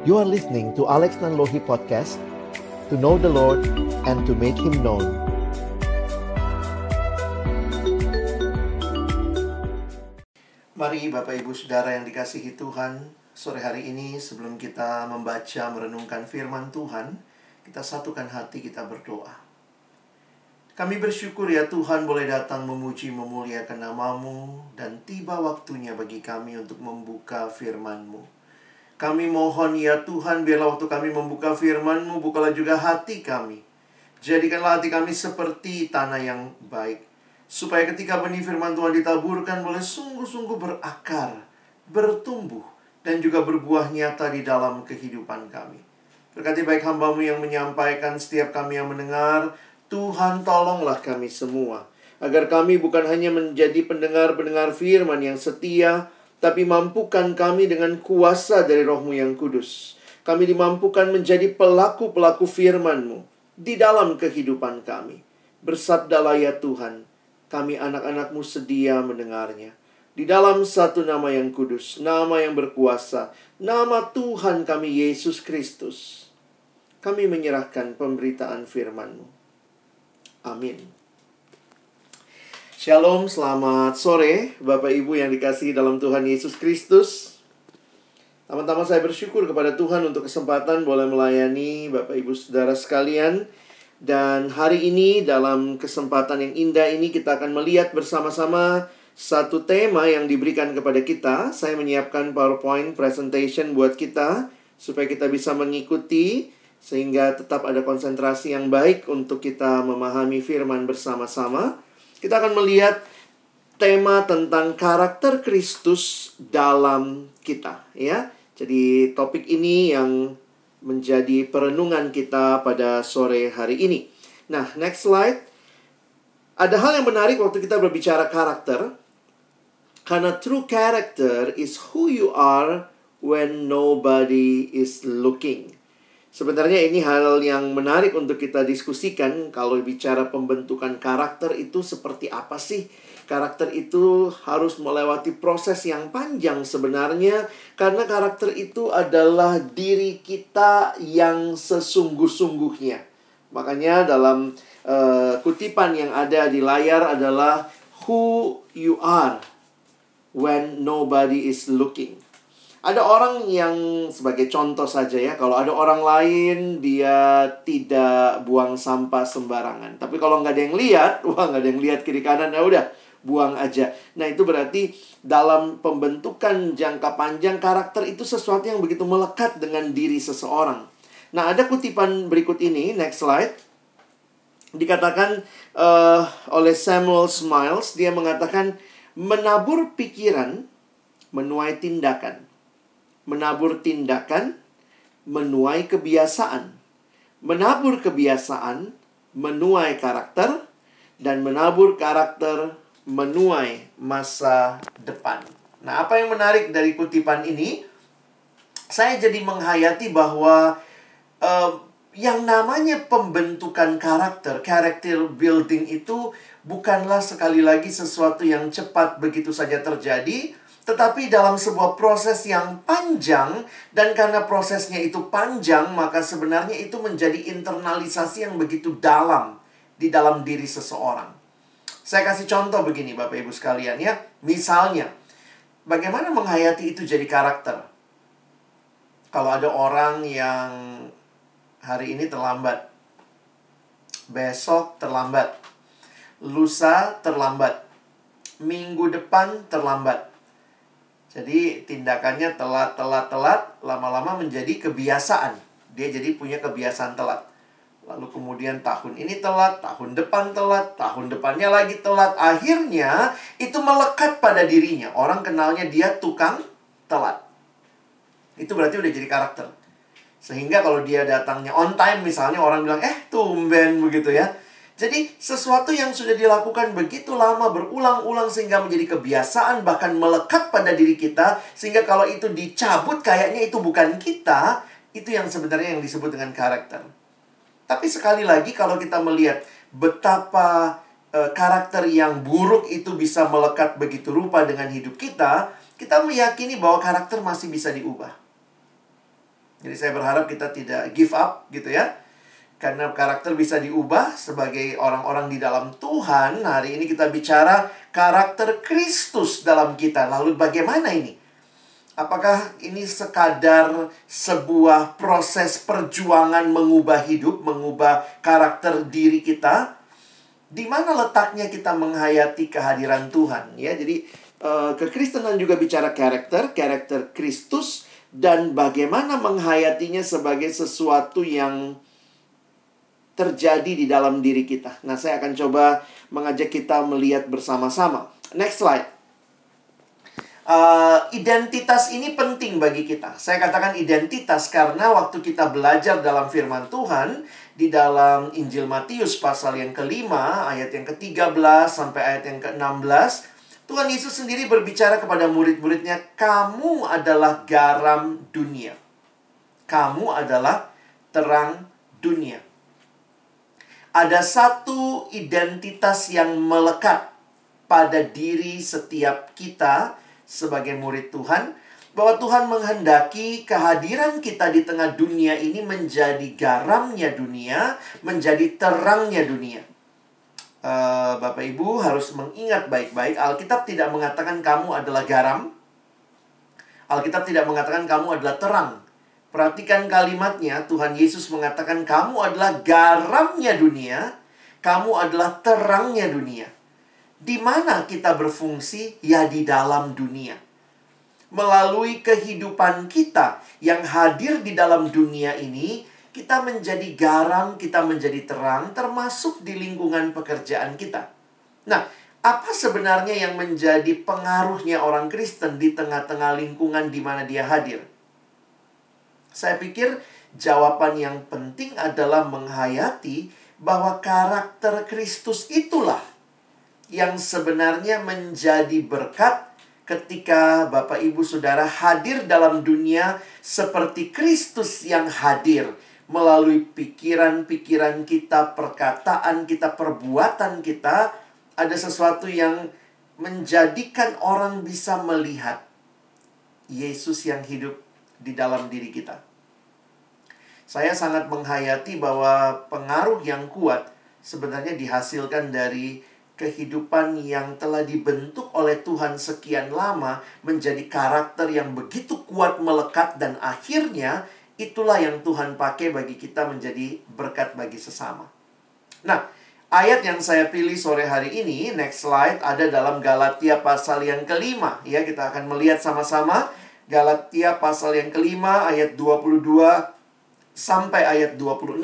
You are listening to Alex Nanlohi Podcast To know the Lord and to make Him known. Mari Bapak Ibu Saudara yang dikasihi Tuhan Sore hari ini sebelum kita membaca merenungkan firman Tuhan Kita satukan hati kita berdoa. Kami bersyukur ya Tuhan boleh datang memuji memuliakan namamu Dan tiba waktunya bagi kami untuk membuka firman-Mu kami mohon ya Tuhan, biarlah waktu kami membuka firman-Mu, bukalah juga hati kami. Jadikanlah hati kami seperti tanah yang baik. Supaya ketika benih firman Tuhan ditaburkan, boleh sungguh-sungguh berakar, bertumbuh, dan juga berbuah nyata di dalam kehidupan kami. Berkati baik hambamu yang menyampaikan, setiap kami yang mendengar, Tuhan tolonglah kami semua. Agar kami bukan hanya menjadi pendengar-pendengar firman yang setia, tapi mampukan kami dengan kuasa dari rohmu yang kudus. Kami dimampukan menjadi pelaku-pelaku firman-Mu di dalam kehidupan kami. Bersabdalah ya Tuhan, kami anak-anak-Mu sedia mendengarnya. Di dalam satu nama yang kudus, nama yang berkuasa, nama Tuhan kami Yesus Kristus. Kami menyerahkan pemberitaan firman-Mu. Amin. Shalom, selamat sore Bapak Ibu yang dikasihi dalam Tuhan Yesus Kristus. Teman-teman saya bersyukur kepada Tuhan untuk kesempatan boleh melayani Bapak Ibu Saudara sekalian. Dan hari ini dalam kesempatan yang indah ini kita akan melihat bersama-sama Satu tema yang diberikan kepada kita. Saya menyiapkan PowerPoint presentation buat kita Supaya kita bisa mengikuti Sehingga tetap ada konsentrasi yang baik untuk kita memahami firman bersama-sama kita akan melihat tema tentang karakter Kristus dalam kita ya. Jadi topik ini yang menjadi perenungan kita pada sore hari ini. Nah, next slide. Ada hal yang menarik waktu kita berbicara karakter. Karena true character is who you are when nobody is looking. Sebenarnya ini hal yang menarik untuk kita diskusikan kalau bicara pembentukan karakter itu seperti apa sih? Karakter itu harus melewati proses yang panjang sebenarnya karena karakter itu adalah diri kita yang sesungguh-sungguhnya. Makanya dalam uh, kutipan yang ada di layar adalah who you are when nobody is looking. Ada orang yang sebagai contoh saja ya, kalau ada orang lain dia tidak buang sampah sembarangan. Tapi kalau nggak ada yang lihat, wah nggak ada yang lihat kiri kanan, ya udah buang aja. Nah itu berarti dalam pembentukan jangka panjang karakter itu sesuatu yang begitu melekat dengan diri seseorang. Nah ada kutipan berikut ini, next slide. Dikatakan uh, oleh Samuel Smiles, dia mengatakan menabur pikiran menuai tindakan menabur tindakan, menuai kebiasaan. Menabur kebiasaan, menuai karakter, dan menabur karakter, menuai masa depan. Nah, apa yang menarik dari kutipan ini? Saya jadi menghayati bahwa uh, yang namanya pembentukan karakter, character building itu bukanlah sekali lagi sesuatu yang cepat begitu saja terjadi, tetapi dalam sebuah proses yang panjang, dan karena prosesnya itu panjang, maka sebenarnya itu menjadi internalisasi yang begitu dalam di dalam diri seseorang. Saya kasih contoh begini, Bapak Ibu sekalian, ya. Misalnya, bagaimana menghayati itu jadi karakter? Kalau ada orang yang hari ini terlambat, besok terlambat, lusa terlambat, minggu depan terlambat jadi tindakannya telat, telat, telat, lama-lama menjadi kebiasaan. Dia jadi punya kebiasaan telat. Lalu kemudian tahun ini telat, tahun depan telat, tahun depannya lagi telat. Akhirnya itu melekat pada dirinya. Orang kenalnya dia tukang telat. Itu berarti udah jadi karakter. Sehingga kalau dia datangnya on time misalnya orang bilang, eh tumben begitu ya. Jadi sesuatu yang sudah dilakukan begitu lama berulang-ulang sehingga menjadi kebiasaan bahkan melekat pada diri kita sehingga kalau itu dicabut kayaknya itu bukan kita, itu yang sebenarnya yang disebut dengan karakter. Tapi sekali lagi kalau kita melihat betapa e, karakter yang buruk itu bisa melekat begitu rupa dengan hidup kita, kita meyakini bahwa karakter masih bisa diubah. Jadi saya berharap kita tidak give up gitu ya. Karena karakter bisa diubah sebagai orang-orang di dalam Tuhan. Hari ini kita bicara karakter Kristus dalam kita. Lalu bagaimana ini? Apakah ini sekadar sebuah proses perjuangan mengubah hidup, mengubah karakter diri kita? Di mana letaknya kita menghayati kehadiran Tuhan? Ya, jadi uh, kekristenan juga bicara karakter, karakter Kristus dan bagaimana menghayatinya sebagai sesuatu yang terjadi di dalam diri kita. Nah, saya akan coba mengajak kita melihat bersama-sama. Next slide. Uh, identitas ini penting bagi kita. Saya katakan identitas karena waktu kita belajar dalam firman Tuhan di dalam Injil Matius pasal yang kelima, ayat yang ke-13 sampai ayat yang ke-16, Tuhan Yesus sendiri berbicara kepada murid-muridnya, "Kamu adalah garam dunia. Kamu adalah terang dunia." Ada satu identitas yang melekat pada diri setiap kita sebagai murid Tuhan bahwa Tuhan menghendaki kehadiran kita di tengah dunia ini menjadi garamnya dunia, menjadi terangnya dunia. Uh, Bapak Ibu harus mengingat baik-baik, Alkitab tidak mengatakan kamu adalah garam. Alkitab tidak mengatakan kamu adalah terang. Perhatikan kalimatnya, Tuhan Yesus mengatakan kamu adalah garamnya dunia, kamu adalah terangnya dunia. Di mana kita berfungsi? Ya di dalam dunia. Melalui kehidupan kita yang hadir di dalam dunia ini, kita menjadi garam, kita menjadi terang, termasuk di lingkungan pekerjaan kita. Nah, apa sebenarnya yang menjadi pengaruhnya orang Kristen di tengah-tengah lingkungan di mana dia hadir? Saya pikir jawaban yang penting adalah menghayati bahwa karakter Kristus itulah yang sebenarnya menjadi berkat ketika Bapak Ibu Saudara hadir dalam dunia seperti Kristus yang hadir melalui pikiran-pikiran kita, perkataan kita, perbuatan kita, ada sesuatu yang menjadikan orang bisa melihat Yesus yang hidup di dalam diri kita. Saya sangat menghayati bahwa pengaruh yang kuat sebenarnya dihasilkan dari kehidupan yang telah dibentuk oleh Tuhan sekian lama menjadi karakter yang begitu kuat melekat dan akhirnya itulah yang Tuhan pakai bagi kita menjadi berkat bagi sesama. Nah, ayat yang saya pilih sore hari ini, next slide, ada dalam Galatia pasal yang kelima. Ya, kita akan melihat sama-sama Galatia pasal yang kelima ayat 22 sampai ayat 26.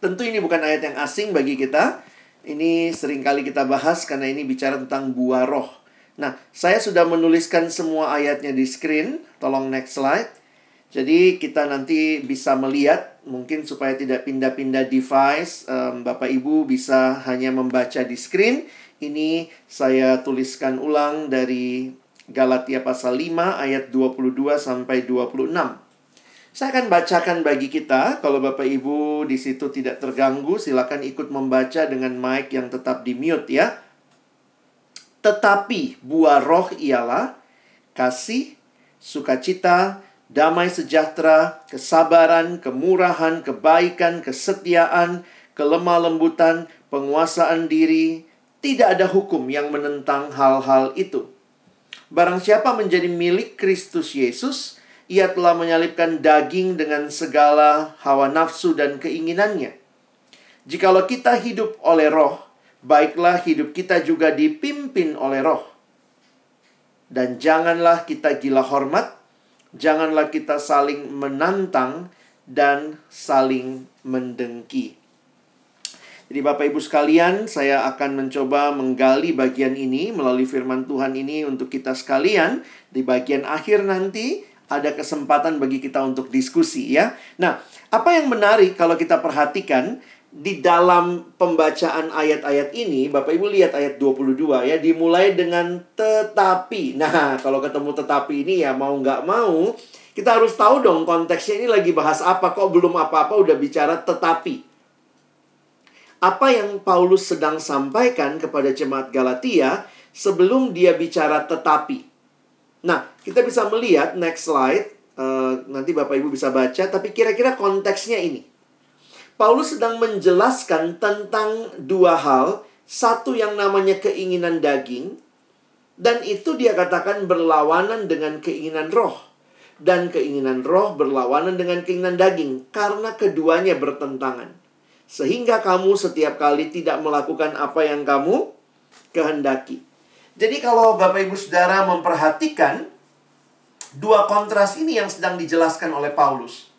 Tentu ini bukan ayat yang asing bagi kita. Ini sering kali kita bahas karena ini bicara tentang buah roh. Nah, saya sudah menuliskan semua ayatnya di screen. Tolong next slide. Jadi kita nanti bisa melihat mungkin supaya tidak pindah-pindah device, um, Bapak Ibu bisa hanya membaca di screen. Ini saya tuliskan ulang dari Galatia pasal 5 ayat 22 sampai 26. Saya akan bacakan bagi kita, kalau Bapak Ibu di situ tidak terganggu, silakan ikut membaca dengan mic yang tetap di mute ya. Tetapi buah roh ialah kasih, sukacita, damai sejahtera, kesabaran, kemurahan, kebaikan, kesetiaan, kelemah lembutan, penguasaan diri. Tidak ada hukum yang menentang hal-hal itu. Barang siapa menjadi milik Kristus Yesus, ia telah menyalipkan daging dengan segala hawa nafsu dan keinginannya. Jikalau kita hidup oleh roh, baiklah hidup kita juga dipimpin oleh roh. Dan janganlah kita gila hormat, janganlah kita saling menantang dan saling mendengki. Jadi Bapak Ibu sekalian, saya akan mencoba menggali bagian ini melalui firman Tuhan ini untuk kita sekalian. Di bagian akhir nanti ada kesempatan bagi kita untuk diskusi ya. Nah, apa yang menarik kalau kita perhatikan di dalam pembacaan ayat-ayat ini, Bapak Ibu lihat ayat 22 ya, dimulai dengan tetapi. Nah, kalau ketemu tetapi ini ya mau nggak mau, kita harus tahu dong konteksnya ini lagi bahas apa, kok belum apa-apa udah bicara tetapi apa yang Paulus sedang sampaikan kepada jemaat Galatia sebelum dia bicara tetapi. Nah, kita bisa melihat next slide Uh, nanti Bapak Ibu bisa baca, tapi kira-kira konteksnya ini. Paulus sedang menjelaskan tentang dua hal. Satu yang namanya keinginan daging, dan itu dia katakan berlawanan dengan keinginan roh. Dan keinginan roh berlawanan dengan keinginan daging, karena keduanya bertentangan. Sehingga kamu setiap kali tidak melakukan apa yang kamu kehendaki. Jadi kalau Bapak Ibu Saudara memperhatikan dua kontras ini yang sedang dijelaskan oleh Paulus.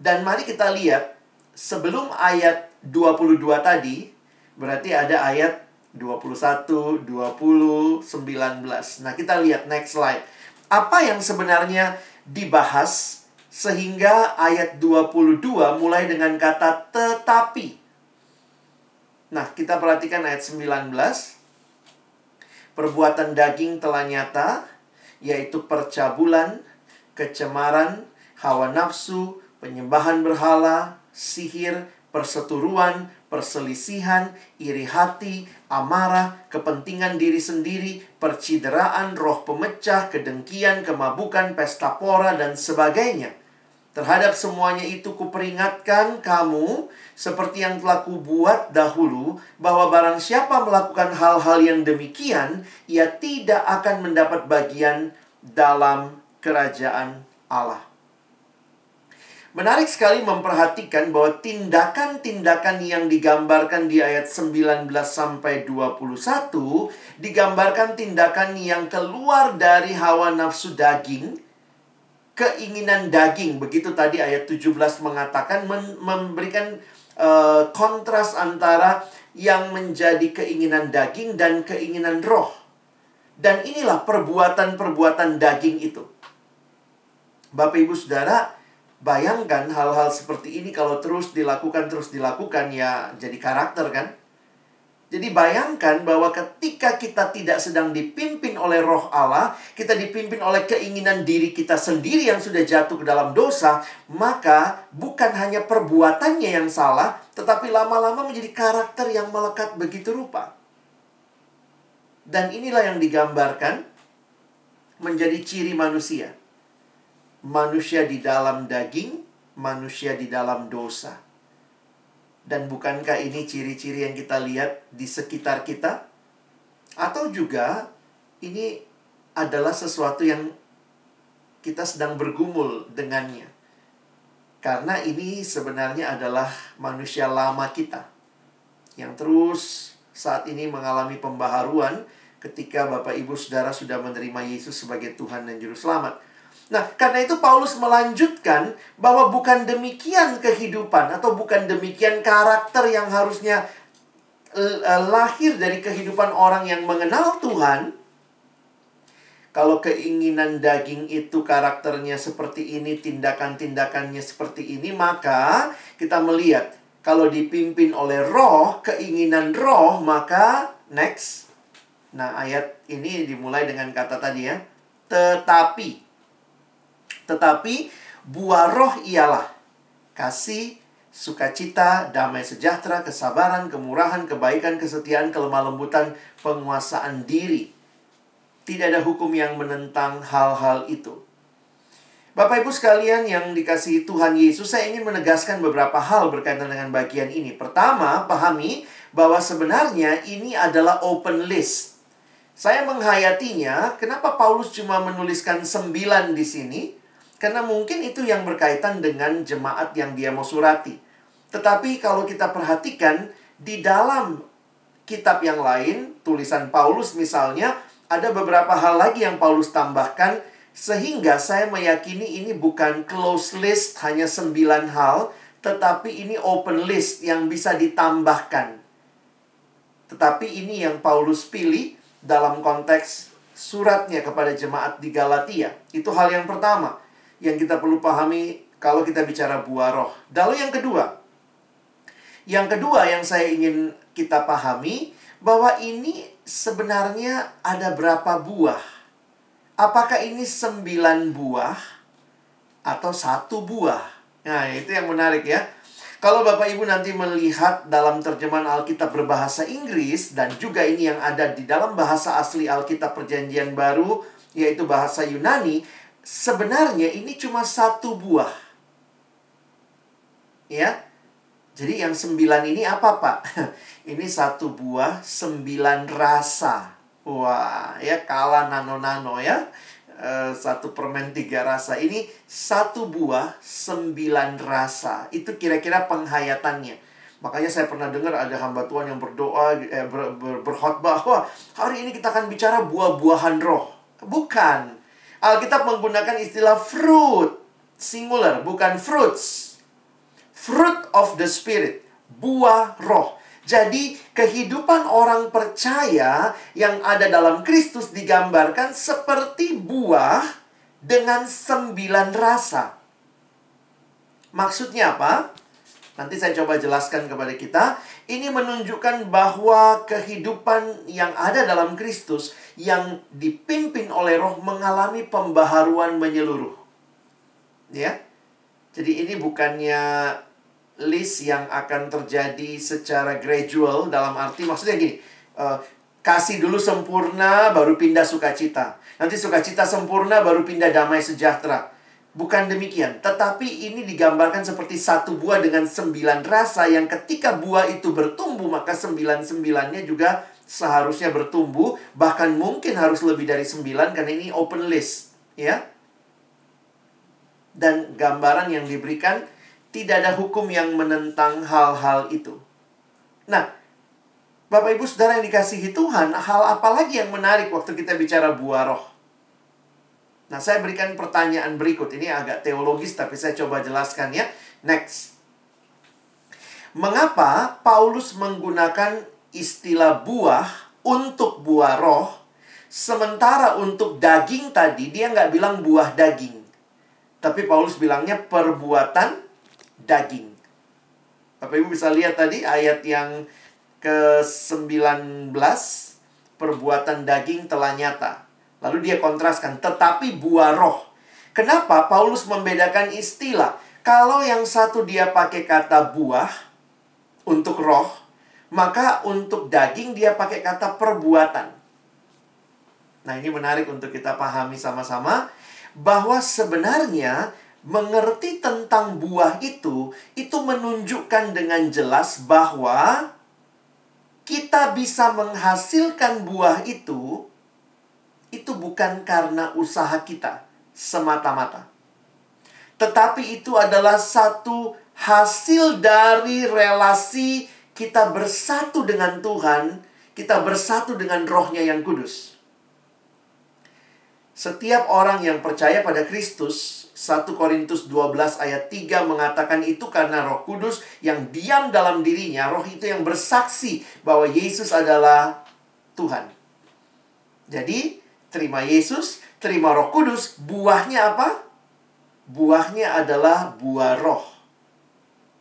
Dan mari kita lihat sebelum ayat 22 tadi berarti ada ayat 21, 20, 19. Nah, kita lihat next slide. Apa yang sebenarnya dibahas sehingga ayat 22 mulai dengan kata tetapi. Nah, kita perhatikan ayat 19 perbuatan daging telah nyata, yaitu percabulan, kecemaran, hawa nafsu, penyembahan berhala, sihir, perseturuan, perselisihan, iri hati, amarah, kepentingan diri sendiri, percideraan, roh pemecah, kedengkian, kemabukan, pesta pora, dan sebagainya. Terhadap semuanya itu kuperingatkan kamu seperti yang telah kubuat dahulu bahwa barang siapa melakukan hal-hal yang demikian ia tidak akan mendapat bagian dalam kerajaan Allah. Menarik sekali memperhatikan bahwa tindakan-tindakan yang digambarkan di ayat 19 sampai 21 digambarkan tindakan yang keluar dari hawa nafsu daging keinginan daging. Begitu tadi ayat 17 mengatakan memberikan uh, kontras antara yang menjadi keinginan daging dan keinginan roh. Dan inilah perbuatan-perbuatan daging itu. Bapak Ibu Saudara, bayangkan hal-hal seperti ini kalau terus dilakukan terus dilakukan ya jadi karakter kan? Jadi bayangkan bahwa ketika kita tidak sedang dipimpin oleh roh Allah, kita dipimpin oleh keinginan diri kita sendiri yang sudah jatuh ke dalam dosa, maka bukan hanya perbuatannya yang salah, tetapi lama-lama menjadi karakter yang melekat begitu rupa. Dan inilah yang digambarkan menjadi ciri manusia. Manusia di dalam daging, manusia di dalam dosa. Dan bukankah ini ciri-ciri yang kita lihat di sekitar kita? Atau juga ini adalah sesuatu yang kita sedang bergumul dengannya. Karena ini sebenarnya adalah manusia lama kita yang terus saat ini mengalami pembaharuan ketika Bapak Ibu Saudara sudah menerima Yesus sebagai Tuhan dan Juru Selamat. Nah, karena itu Paulus melanjutkan bahwa bukan demikian kehidupan atau bukan demikian karakter yang harusnya uh, lahir dari kehidupan orang yang mengenal Tuhan. Kalau keinginan daging itu karakternya seperti ini, tindakan-tindakannya seperti ini, maka kita melihat kalau dipimpin oleh roh, keinginan roh, maka next. Nah, ayat ini dimulai dengan kata tadi ya, tetapi tetapi buah roh ialah kasih, sukacita, damai sejahtera, kesabaran, kemurahan, kebaikan, kesetiaan, kelemah lembutan, penguasaan diri. Tidak ada hukum yang menentang hal-hal itu. Bapak Ibu sekalian yang dikasihi Tuhan Yesus, saya ingin menegaskan beberapa hal berkaitan dengan bagian ini. Pertama, pahami bahwa sebenarnya ini adalah open list. Saya menghayatinya, kenapa Paulus cuma menuliskan sembilan di sini? Karena mungkin itu yang berkaitan dengan jemaat yang dia mau surati. Tetapi kalau kita perhatikan di dalam kitab yang lain, tulisan Paulus misalnya, ada beberapa hal lagi yang Paulus tambahkan sehingga saya meyakini ini bukan close list hanya sembilan hal, tetapi ini open list yang bisa ditambahkan. Tetapi ini yang Paulus pilih dalam konteks suratnya kepada jemaat di Galatia. Itu hal yang pertama yang kita perlu pahami kalau kita bicara buah roh. Lalu yang kedua, yang kedua yang saya ingin kita pahami bahwa ini sebenarnya ada berapa buah? Apakah ini sembilan buah atau satu buah? Nah, itu yang menarik ya. Kalau Bapak Ibu nanti melihat dalam terjemahan Alkitab berbahasa Inggris dan juga ini yang ada di dalam bahasa asli Alkitab Perjanjian Baru yaitu bahasa Yunani, sebenarnya ini cuma satu buah. Ya. Jadi yang sembilan ini apa Pak? ini satu buah sembilan rasa. Wah, ya kalah nano-nano ya. Uh, satu permen tiga rasa. Ini satu buah sembilan rasa. Itu kira-kira penghayatannya. Makanya saya pernah dengar ada hamba Tuhan yang berdoa, eh, ber, ber, berkhotbah, wah hari ini kita akan bicara buah-buahan roh. Bukan. Alkitab menggunakan istilah fruit, singular, bukan fruits. Fruit of the Spirit, buah roh. Jadi kehidupan orang percaya yang ada dalam Kristus digambarkan seperti buah dengan sembilan rasa. Maksudnya apa? Nanti saya coba jelaskan kepada kita. Ini menunjukkan bahwa kehidupan yang ada dalam Kristus yang dipimpin oleh Roh mengalami pembaharuan menyeluruh. Ya. Jadi ini bukannya list yang akan terjadi secara gradual dalam arti maksudnya gini, uh, kasih dulu sempurna baru pindah sukacita. Nanti sukacita sempurna baru pindah damai sejahtera. Bukan demikian, tetapi ini digambarkan seperti satu buah dengan sembilan rasa yang ketika buah itu bertumbuh, maka sembilan-sembilannya juga seharusnya bertumbuh, bahkan mungkin harus lebih dari sembilan karena ini open list, ya. Dan gambaran yang diberikan tidak ada hukum yang menentang hal-hal itu. Nah, Bapak Ibu Saudara yang dikasihi Tuhan, hal apa lagi yang menarik waktu kita bicara buah roh? Nah, saya berikan pertanyaan berikut. Ini agak teologis, tapi saya coba jelaskan ya. Next. Mengapa Paulus menggunakan istilah buah untuk buah roh, sementara untuk daging tadi dia nggak bilang buah daging. Tapi Paulus bilangnya perbuatan daging. Bapak Ibu bisa lihat tadi ayat yang ke-19, perbuatan daging telah nyata. Lalu dia kontraskan, tetapi buah roh. Kenapa Paulus membedakan istilah? Kalau yang satu dia pakai kata buah untuk roh, maka untuk daging dia pakai kata perbuatan. Nah, ini menarik untuk kita pahami sama-sama bahwa sebenarnya mengerti tentang buah itu itu menunjukkan dengan jelas bahwa kita bisa menghasilkan buah itu itu bukan karena usaha kita semata-mata. Tetapi itu adalah satu hasil dari relasi kita bersatu dengan Tuhan, kita bersatu dengan rohnya yang kudus. Setiap orang yang percaya pada Kristus, 1 Korintus 12 ayat 3 mengatakan itu karena roh kudus yang diam dalam dirinya, roh itu yang bersaksi bahwa Yesus adalah Tuhan. Jadi, terima Yesus, terima Roh Kudus, buahnya apa? Buahnya adalah buah roh.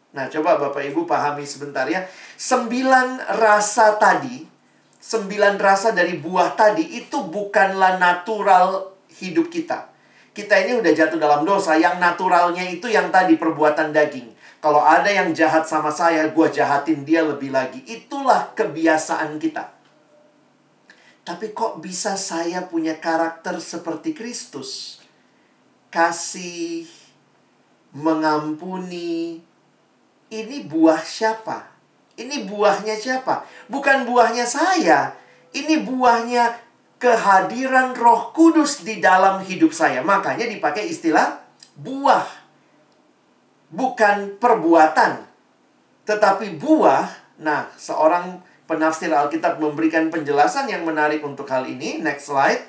Nah, coba Bapak Ibu pahami sebentar ya. Sembilan rasa tadi, sembilan rasa dari buah tadi itu bukanlah natural hidup kita. Kita ini udah jatuh dalam dosa. Yang naturalnya itu yang tadi perbuatan daging. Kalau ada yang jahat sama saya, gue jahatin dia lebih lagi. Itulah kebiasaan kita. Tapi kok bisa saya punya karakter seperti Kristus? Kasih, mengampuni. Ini buah siapa? Ini buahnya siapa? Bukan buahnya saya. Ini buahnya kehadiran Roh Kudus di dalam hidup saya. Makanya dipakai istilah buah. Bukan perbuatan. Tetapi buah, nah seorang penafsir Alkitab memberikan penjelasan yang menarik untuk hal ini. Next slide.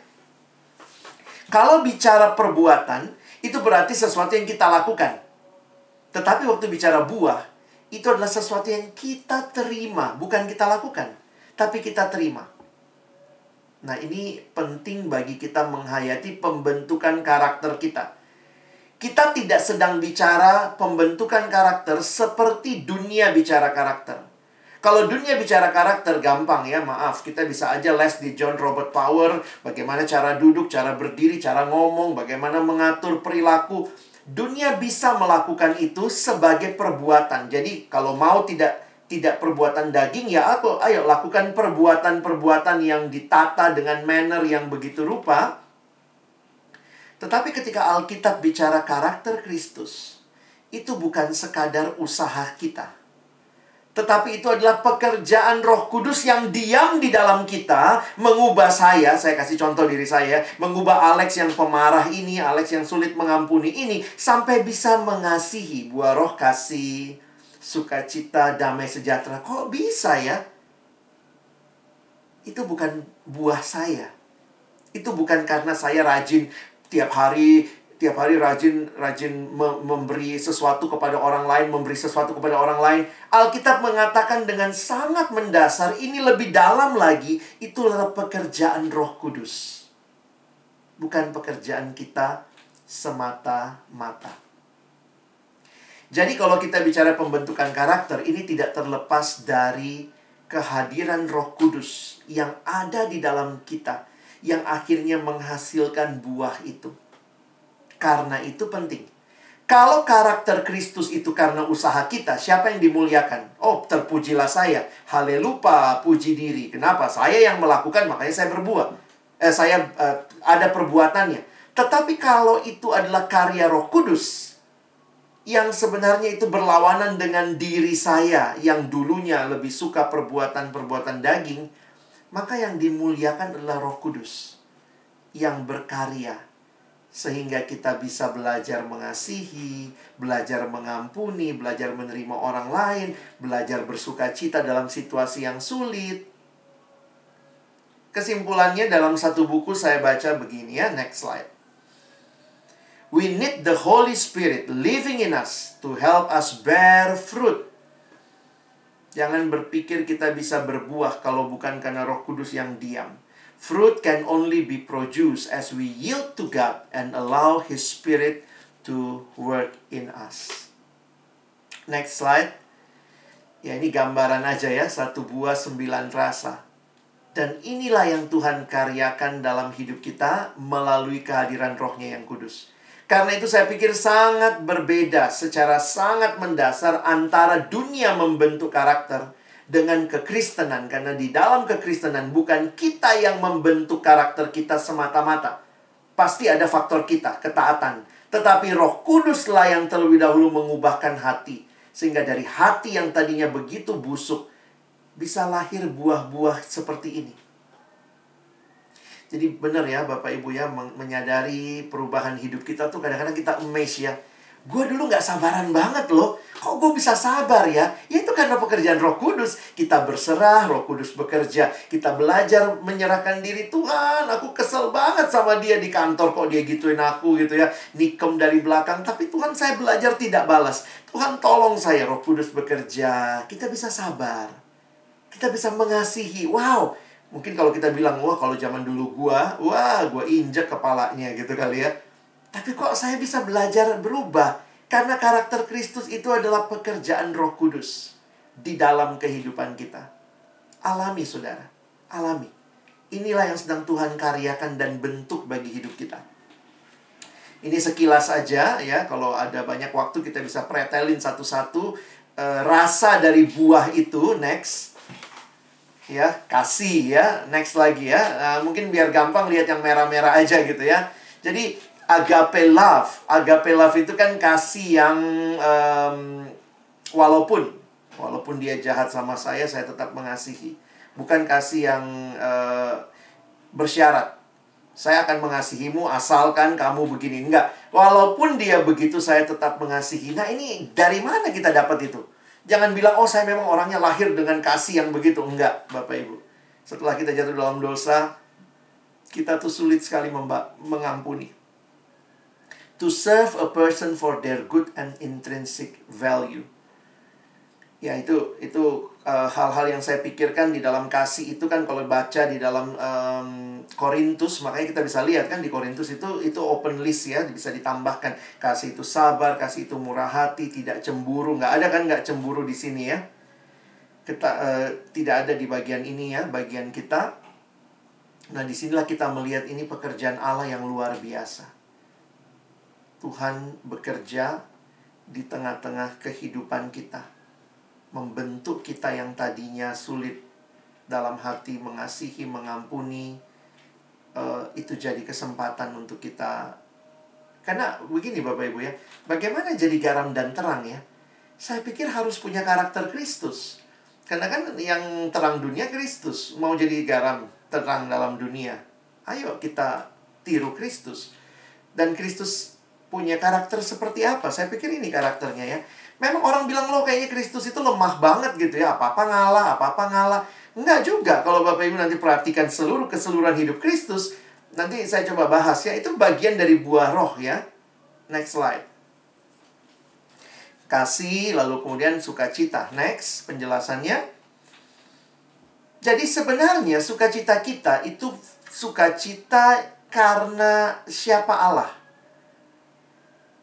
Kalau bicara perbuatan, itu berarti sesuatu yang kita lakukan. Tetapi waktu bicara buah, itu adalah sesuatu yang kita terima, bukan kita lakukan, tapi kita terima. Nah, ini penting bagi kita menghayati pembentukan karakter kita. Kita tidak sedang bicara pembentukan karakter seperti dunia bicara karakter. Kalau dunia bicara karakter gampang ya, maaf, kita bisa aja les di John Robert Power, bagaimana cara duduk, cara berdiri, cara ngomong, bagaimana mengatur perilaku. Dunia bisa melakukan itu sebagai perbuatan. Jadi kalau mau tidak tidak perbuatan daging ya aku ayo lakukan perbuatan-perbuatan yang ditata dengan manner yang begitu rupa. Tetapi ketika Alkitab bicara karakter Kristus, itu bukan sekadar usaha kita. Tetapi itu adalah pekerjaan Roh Kudus yang diam di dalam kita, mengubah saya. Saya kasih contoh diri saya, mengubah Alex yang pemarah ini, Alex yang sulit mengampuni ini, sampai bisa mengasihi buah Roh kasih, sukacita, damai sejahtera. Kok bisa ya? Itu bukan buah saya. Itu bukan karena saya rajin tiap hari tiap hari rajin rajin memberi sesuatu kepada orang lain, memberi sesuatu kepada orang lain. Alkitab mengatakan dengan sangat mendasar, ini lebih dalam lagi, itulah pekerjaan Roh Kudus. Bukan pekerjaan kita semata-mata. Jadi kalau kita bicara pembentukan karakter, ini tidak terlepas dari kehadiran Roh Kudus yang ada di dalam kita yang akhirnya menghasilkan buah itu. Karena itu penting. Kalau karakter Kristus itu karena usaha kita, siapa yang dimuliakan? Oh, terpujilah saya. Haleluya, puji diri. Kenapa? Saya yang melakukan, makanya saya berbuat. Eh, saya eh, ada perbuatannya. Tetapi kalau itu adalah karya Roh Kudus, yang sebenarnya itu berlawanan dengan diri saya yang dulunya lebih suka perbuatan-perbuatan daging, maka yang dimuliakan adalah Roh Kudus yang berkarya sehingga kita bisa belajar mengasihi, belajar mengampuni, belajar menerima orang lain, belajar bersuka cita dalam situasi yang sulit. Kesimpulannya dalam satu buku saya baca begini ya, next slide. We need the Holy Spirit living in us to help us bear fruit. Jangan berpikir kita bisa berbuah kalau bukan karena Roh Kudus yang diam. Fruit can only be produced as we yield to God and allow His Spirit to work in us. Next slide. Ya ini gambaran aja ya, satu buah sembilan rasa. Dan inilah yang Tuhan karyakan dalam hidup kita melalui kehadiran rohnya yang kudus. Karena itu saya pikir sangat berbeda secara sangat mendasar antara dunia membentuk karakter dengan kekristenan karena di dalam kekristenan bukan kita yang membentuk karakter kita semata-mata. Pasti ada faktor kita, ketaatan. Tetapi Roh Kuduslah yang terlebih dahulu mengubahkan hati sehingga dari hati yang tadinya begitu busuk bisa lahir buah-buah seperti ini. Jadi benar ya Bapak Ibu ya menyadari perubahan hidup kita tuh kadang-kadang kita amazed ya Gue dulu gak sabaran banget loh. Kok gue bisa sabar ya? Ya itu karena pekerjaan roh kudus. Kita berserah, roh kudus bekerja. Kita belajar menyerahkan diri. Tuhan, aku kesel banget sama dia di kantor. Kok dia gituin aku gitu ya. Nikem dari belakang. Tapi Tuhan saya belajar tidak balas. Tuhan tolong saya, roh kudus bekerja. Kita bisa sabar. Kita bisa mengasihi. Wow, mungkin kalau kita bilang, wah kalau zaman dulu gua, wah gua injek kepalanya gitu kali ya. Tapi kok saya bisa belajar berubah? Karena karakter Kristus itu adalah pekerjaan Roh Kudus di dalam kehidupan kita. Alami, saudara, alami. Inilah yang sedang Tuhan karyakan dan bentuk bagi hidup kita. Ini sekilas saja ya, kalau ada banyak waktu kita bisa pretelin satu-satu e, rasa dari buah itu. Next, ya kasih ya, next lagi ya. Nah, mungkin biar gampang lihat yang merah-merah aja gitu ya. Jadi agape love. Agape love itu kan kasih yang um, walaupun walaupun dia jahat sama saya, saya tetap mengasihi. Bukan kasih yang uh, bersyarat. Saya akan mengasihimu asalkan kamu begini. Enggak. Walaupun dia begitu, saya tetap mengasihi. Nah ini dari mana kita dapat itu? Jangan bilang, oh saya memang orangnya lahir dengan kasih yang begitu. Enggak, Bapak Ibu. Setelah kita jatuh dalam dosa, kita tuh sulit sekali mengampuni to serve a person for their good and intrinsic value. Ya itu itu uh, hal-hal uh, yang saya pikirkan di dalam kasih itu kan kalau baca di dalam Korintus um, makanya kita bisa lihat kan di Korintus itu itu open list ya bisa ditambahkan. Kasih itu sabar kasih itu murah hati tidak cemburu. Nggak ada kan nggak cemburu di sini ya? Kita uh, tidak ada di bagian ini ya bagian kita. Nah di sinilah kita melihat ini pekerjaan Allah yang luar biasa Tuhan bekerja di tengah-tengah kehidupan kita, membentuk kita yang tadinya sulit dalam hati mengasihi, mengampuni. Uh, itu jadi kesempatan untuk kita Karena begini Bapak Ibu ya, bagaimana jadi garam dan terang ya? Saya pikir harus punya karakter Kristus. Karena kan yang terang dunia Kristus, mau jadi garam terang dalam dunia. Ayo kita tiru Kristus. Dan Kristus punya karakter seperti apa? Saya pikir ini karakternya ya. Memang orang bilang lo kayaknya Kristus itu lemah banget gitu ya. Apa-apa ngalah, apa-apa ngalah. Enggak juga. Kalau Bapak Ibu nanti perhatikan seluruh keseluruhan hidup Kristus, nanti saya coba bahas ya. Itu bagian dari buah roh ya. Next slide kasih, lalu kemudian sukacita. Next, penjelasannya. Jadi sebenarnya sukacita kita itu sukacita karena siapa Allah.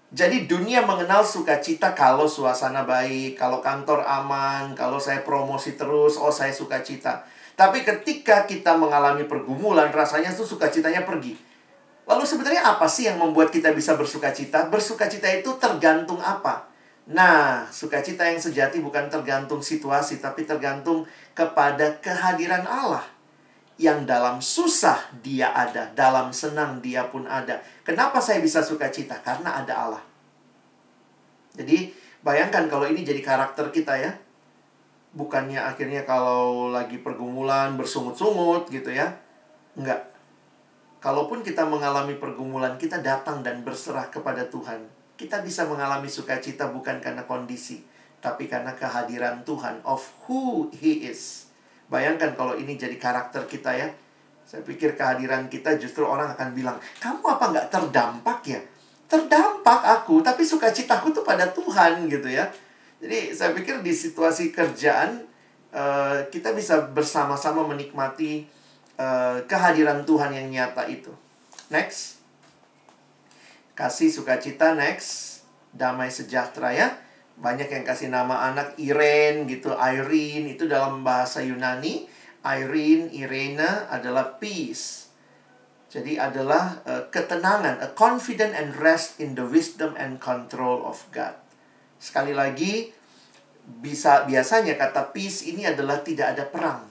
Jadi dunia mengenal sukacita kalau suasana baik, kalau kantor aman, kalau saya promosi terus, oh saya sukacita. Tapi ketika kita mengalami pergumulan, rasanya tuh sukacitanya pergi. Lalu sebenarnya apa sih yang membuat kita bisa bersukacita? Bersukacita itu tergantung apa? Nah, sukacita yang sejati bukan tergantung situasi, tapi tergantung kepada kehadiran Allah. Yang dalam susah dia ada, dalam senang dia pun ada. Kenapa saya bisa sukacita? Karena ada Allah. Jadi, bayangkan kalau ini jadi karakter kita ya. Bukannya akhirnya kalau lagi pergumulan bersungut-sungut gitu ya. Enggak. Kalaupun kita mengalami pergumulan, kita datang dan berserah kepada Tuhan kita bisa mengalami sukacita bukan karena kondisi, tapi karena kehadiran Tuhan of who He is. Bayangkan kalau ini jadi karakter kita ya. Saya pikir kehadiran kita justru orang akan bilang, kamu apa nggak terdampak ya? Terdampak aku, tapi sukacitaku tuh pada Tuhan gitu ya. Jadi saya pikir di situasi kerjaan uh, kita bisa bersama-sama menikmati uh, kehadiran Tuhan yang nyata itu. Next kasih sukacita next damai sejahtera ya banyak yang kasih nama anak Irene gitu Irene. Itu dalam bahasa Yunani Irene Irena adalah peace. Jadi adalah uh, ketenangan a confident and rest in the wisdom and control of God. Sekali lagi bisa biasanya kata peace ini adalah tidak ada perang.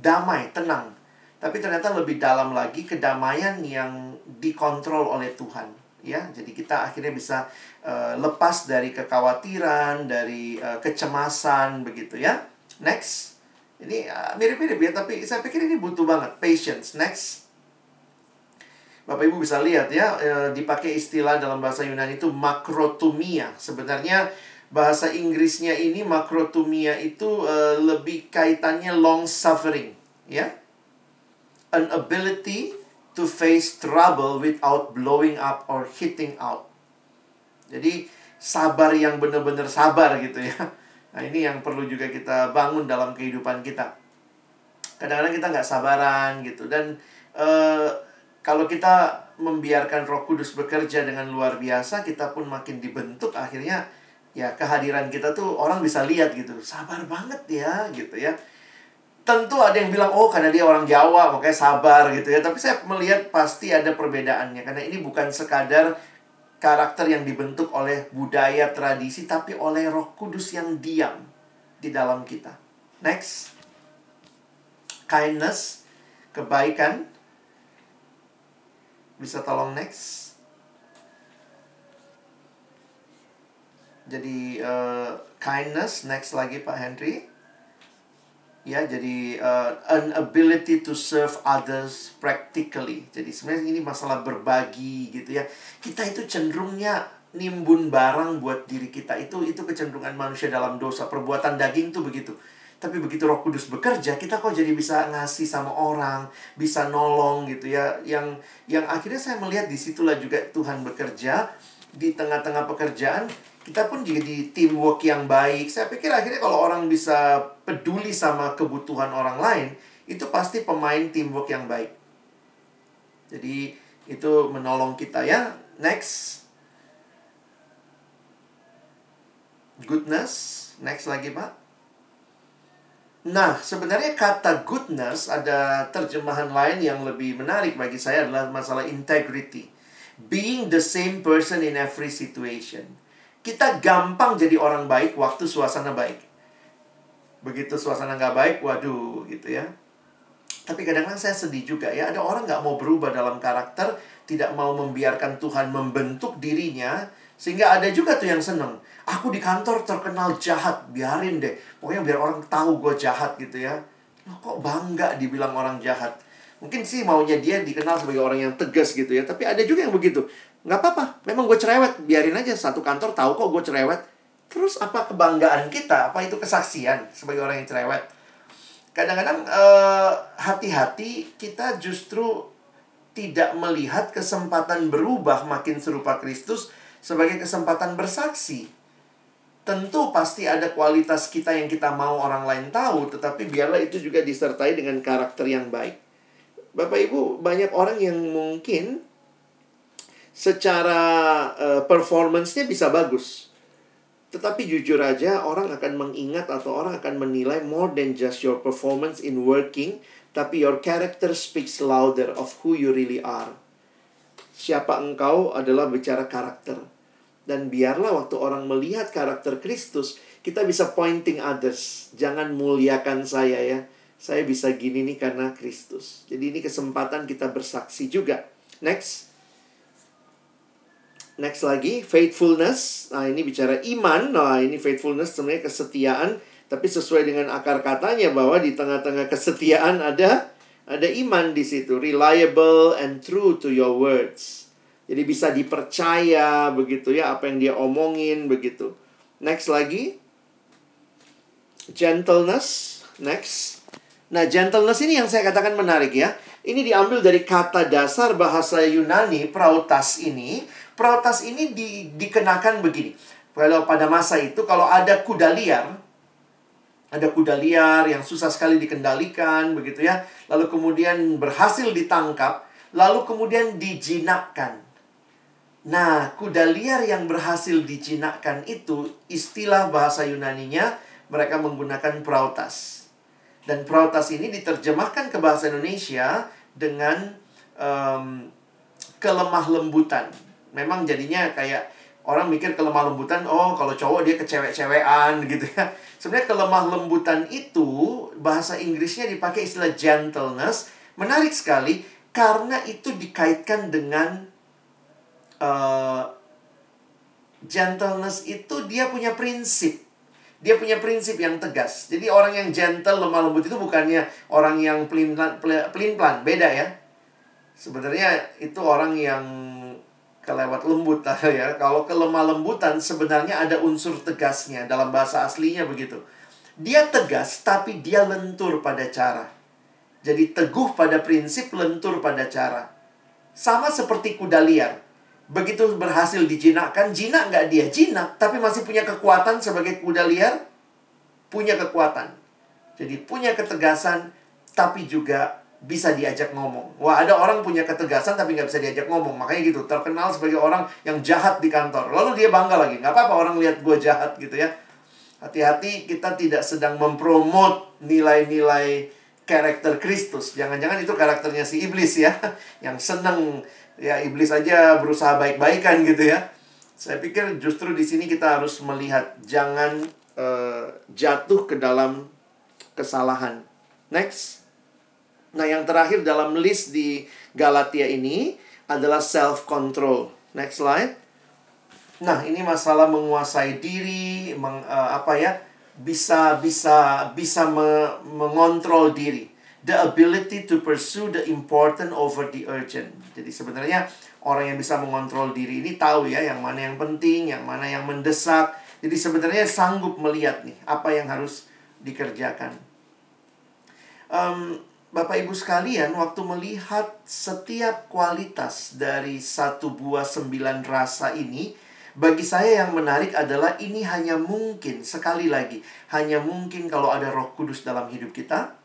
Damai tenang. Tapi ternyata lebih dalam lagi kedamaian yang dikontrol oleh Tuhan ya. Jadi kita akhirnya bisa uh, lepas dari kekhawatiran dari uh, kecemasan begitu ya. Next. Ini uh, mirip-mirip ya tapi saya pikir ini butuh banget patience. Next. Bapak Ibu bisa lihat ya dipakai istilah dalam bahasa Yunani itu makrotumia. Sebenarnya bahasa Inggrisnya ini makrotumia itu uh, lebih kaitannya long suffering ya. An ability to face trouble without blowing up or hitting out. Jadi sabar yang benar-benar sabar gitu ya. Nah ini yang perlu juga kita bangun dalam kehidupan kita. Kadang-kadang kita nggak sabaran gitu dan uh, kalau kita membiarkan Roh Kudus bekerja dengan luar biasa, kita pun makin dibentuk akhirnya ya kehadiran kita tuh orang bisa lihat gitu. Sabar banget ya gitu ya tentu ada yang bilang oh karena dia orang Jawa makanya sabar gitu ya tapi saya melihat pasti ada perbedaannya karena ini bukan sekadar karakter yang dibentuk oleh budaya tradisi tapi oleh Roh Kudus yang diam di dalam kita. Next. Kindness kebaikan. Bisa tolong next. Jadi uh, kindness next lagi Pak Henry ya jadi uh, an ability to serve others practically. Jadi sebenarnya ini masalah berbagi gitu ya. Kita itu cenderungnya nimbun barang buat diri kita. Itu itu kecenderungan manusia dalam dosa. Perbuatan daging tuh begitu. Tapi begitu Roh Kudus bekerja kita kok jadi bisa ngasih sama orang bisa nolong gitu ya. Yang yang akhirnya saya melihat di situlah juga Tuhan bekerja di tengah-tengah pekerjaan kita pun juga di teamwork yang baik. Saya pikir akhirnya kalau orang bisa peduli sama kebutuhan orang lain, itu pasti pemain teamwork yang baik. Jadi itu menolong kita ya. Next. Goodness. Next lagi, Pak. Nah, sebenarnya kata goodness ada terjemahan lain yang lebih menarik bagi saya adalah masalah integrity. Being the same person in every situation kita gampang jadi orang baik waktu suasana baik. Begitu suasana nggak baik, waduh gitu ya. Tapi kadang-kadang saya sedih juga ya, ada orang nggak mau berubah dalam karakter, tidak mau membiarkan Tuhan membentuk dirinya, sehingga ada juga tuh yang seneng. Aku di kantor terkenal jahat, biarin deh. Pokoknya biar orang tahu gue jahat gitu ya. Kok bangga dibilang orang jahat? Mungkin sih maunya dia dikenal sebagai orang yang tegas gitu ya. Tapi ada juga yang begitu. Nggak apa-apa, memang gue cerewet. Biarin aja satu kantor tahu kok gue cerewet. Terus apa kebanggaan kita? Apa itu kesaksian sebagai orang yang cerewet? Kadang-kadang uh, hati-hati kita justru tidak melihat kesempatan berubah makin serupa Kristus sebagai kesempatan bersaksi. Tentu pasti ada kualitas kita yang kita mau orang lain tahu, tetapi biarlah itu juga disertai dengan karakter yang baik. Bapak Ibu, banyak orang yang mungkin secara uh, performance-nya bisa bagus. Tetapi jujur aja orang akan mengingat atau orang akan menilai more than just your performance in working, tapi your character speaks louder of who you really are. Siapa engkau adalah bicara karakter. Dan biarlah waktu orang melihat karakter Kristus, kita bisa pointing others. Jangan muliakan saya ya. Saya bisa gini nih karena Kristus. Jadi ini kesempatan kita bersaksi juga. Next. Next lagi, faithfulness. Nah, ini bicara iman. Nah, ini faithfulness sebenarnya kesetiaan. Tapi sesuai dengan akar katanya bahwa di tengah-tengah kesetiaan ada ada iman di situ. Reliable and true to your words. Jadi bisa dipercaya begitu ya apa yang dia omongin begitu. Next lagi. Gentleness. Next. Nah, gentleness ini yang saya katakan menarik ya. Ini diambil dari kata dasar bahasa Yunani, prautas ini protes ini di, dikenakan begini. Kalau pada masa itu kalau ada kuda liar, ada kuda liar yang susah sekali dikendalikan begitu ya, lalu kemudian berhasil ditangkap, lalu kemudian dijinakkan. Nah, kuda liar yang berhasil dijinakkan itu istilah bahasa Yunaninya mereka menggunakan prautas. Dan prautas ini diterjemahkan ke bahasa Indonesia dengan um, kelemah lembutan. Memang jadinya kayak orang mikir kelemah lembutan oh kalau cowok dia kecewek-cewekan gitu ya. Sebenarnya kelemah lembutan itu bahasa Inggrisnya dipakai istilah gentleness menarik sekali karena itu dikaitkan dengan uh, gentleness itu dia punya prinsip dia punya prinsip yang tegas. Jadi orang yang gentle, lemah lembut itu bukannya orang yang pelin plan, beda ya. Sebenarnya itu orang yang kelewat lembut ya. Kalau kelemah lembutan sebenarnya ada unsur tegasnya dalam bahasa aslinya begitu. Dia tegas tapi dia lentur pada cara. Jadi teguh pada prinsip, lentur pada cara. Sama seperti kuda liar. Begitu berhasil dijinakkan, jinak nggak dia? Jinak, tapi masih punya kekuatan sebagai kuda liar. Punya kekuatan. Jadi punya ketegasan, tapi juga bisa diajak ngomong. Wah, ada orang punya ketegasan tapi nggak bisa diajak ngomong. Makanya gitu, terkenal sebagai orang yang jahat di kantor. Lalu dia bangga lagi. Nggak apa-apa orang lihat gue jahat gitu ya. Hati-hati kita tidak sedang mempromot nilai-nilai karakter Kristus. Jangan-jangan itu karakternya si iblis ya. Yang seneng ya iblis aja berusaha baik-baikan gitu ya. Saya pikir justru di sini kita harus melihat jangan uh, jatuh ke dalam kesalahan. Next. Nah, yang terakhir dalam list di Galatia ini adalah self control. Next slide. Nah, ini masalah menguasai diri, meng, uh, apa ya? Bisa bisa bisa me, mengontrol diri. The ability to pursue the important over the urgent. Jadi sebenarnya orang yang bisa mengontrol diri ini tahu ya yang mana yang penting, yang mana yang mendesak. Jadi sebenarnya sanggup melihat nih apa yang harus dikerjakan. Um, Bapak Ibu sekalian, waktu melihat setiap kualitas dari satu buah sembilan rasa ini, bagi saya yang menarik adalah ini hanya mungkin, sekali lagi, hanya mungkin kalau ada roh kudus dalam hidup kita.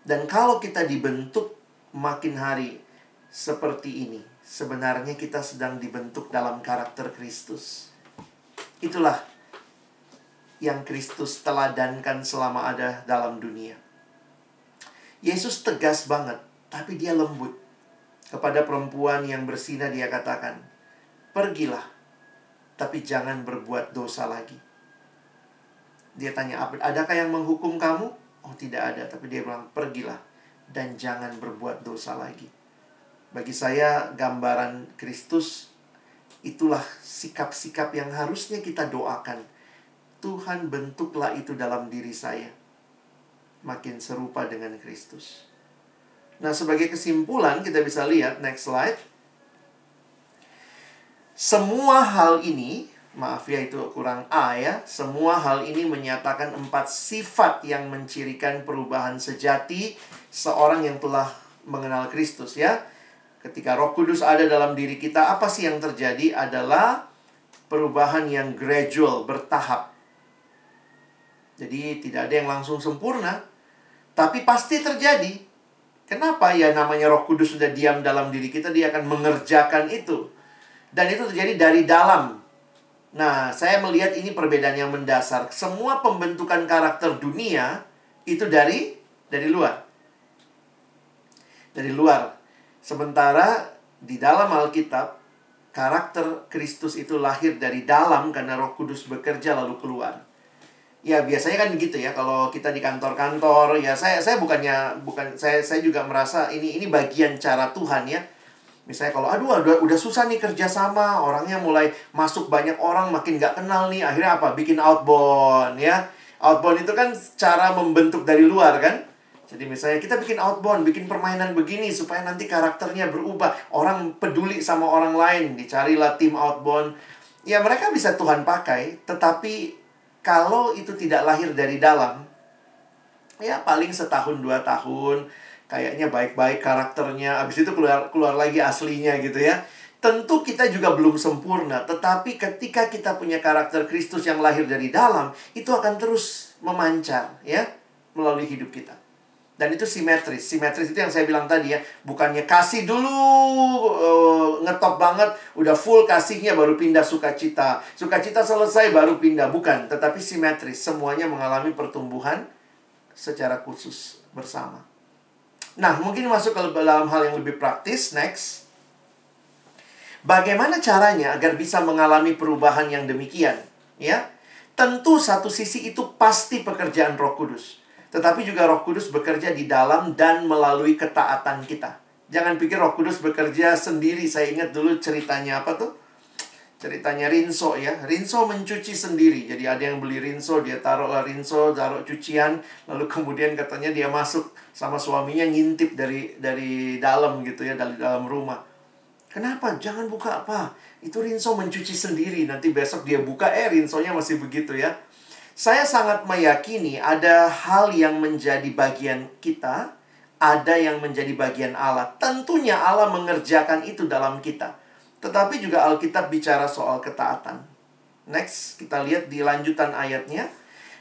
Dan kalau kita dibentuk makin hari seperti ini, sebenarnya kita sedang dibentuk dalam karakter Kristus. Itulah yang Kristus teladankan selama ada dalam dunia. Yesus tegas banget, tapi dia lembut. Kepada perempuan yang bersinah dia katakan, "Pergilah, tapi jangan berbuat dosa lagi." Dia tanya, "Adakah yang menghukum kamu?" Oh, tidak ada, tapi dia bilang, "Pergilah dan jangan berbuat dosa lagi. Bagi saya gambaran Kristus itulah sikap-sikap yang harusnya kita doakan. Tuhan bentuklah itu dalam diri saya. Makin serupa dengan Kristus. Nah, sebagai kesimpulan kita bisa lihat next slide. Semua hal ini, maaf ya itu kurang A ya. Semua hal ini menyatakan empat sifat yang mencirikan perubahan sejati seorang yang telah mengenal Kristus ya. Ketika Roh Kudus ada dalam diri kita, apa sih yang terjadi adalah perubahan yang gradual, bertahap. Jadi tidak ada yang langsung sempurna, tapi pasti terjadi. Kenapa? Ya namanya Roh Kudus sudah diam dalam diri kita, dia akan mengerjakan itu. Dan itu terjadi dari dalam. Nah, saya melihat ini perbedaan yang mendasar. Semua pembentukan karakter dunia itu dari dari luar. Dari luar. Sementara di dalam Alkitab karakter Kristus itu lahir dari dalam karena Roh Kudus bekerja lalu keluar. Ya biasanya kan begitu ya kalau kita di kantor-kantor ya saya saya bukannya bukan saya saya juga merasa ini ini bagian cara Tuhan ya. Misalnya kalau aduh udah udah susah nih kerja sama orangnya mulai masuk banyak orang makin nggak kenal nih akhirnya apa bikin outbound ya. Outbound itu kan cara membentuk dari luar kan. Jadi misalnya kita bikin outbound, bikin permainan begini supaya nanti karakternya berubah. Orang peduli sama orang lain, dicarilah tim outbound. Ya mereka bisa Tuhan pakai, tetapi kalau itu tidak lahir dari dalam, ya paling setahun dua tahun, kayaknya baik-baik karakternya, abis itu keluar keluar lagi aslinya gitu ya. Tentu kita juga belum sempurna, tetapi ketika kita punya karakter Kristus yang lahir dari dalam, itu akan terus memancar ya melalui hidup kita. Dan itu simetris. Simetris itu yang saya bilang tadi ya. Bukannya kasih dulu uh, ngetop banget. Udah full kasihnya baru pindah sukacita. Sukacita selesai baru pindah. Bukan. Tetapi simetris. Semuanya mengalami pertumbuhan secara khusus bersama. Nah mungkin masuk ke dalam hal yang lebih praktis. Next. Bagaimana caranya agar bisa mengalami perubahan yang demikian? Ya, tentu satu sisi itu pasti pekerjaan Roh Kudus. Tetapi juga Roh Kudus bekerja di dalam dan melalui ketaatan kita. Jangan pikir Roh Kudus bekerja sendiri. Saya ingat dulu ceritanya apa tuh? Ceritanya Rinso ya. Rinso mencuci sendiri. Jadi ada yang beli Rinso, dia taruhlah Rinso, taruh cucian, lalu kemudian katanya dia masuk sama suaminya ngintip dari dari dalam gitu ya, dari dalam rumah. Kenapa? Jangan buka apa? Itu Rinso mencuci sendiri. Nanti besok dia buka, eh Rinsonya masih begitu ya. Saya sangat meyakini ada hal yang menjadi bagian kita, ada yang menjadi bagian Allah. Tentunya Allah mengerjakan itu dalam kita. Tetapi juga Alkitab bicara soal ketaatan. Next, kita lihat di lanjutan ayatnya.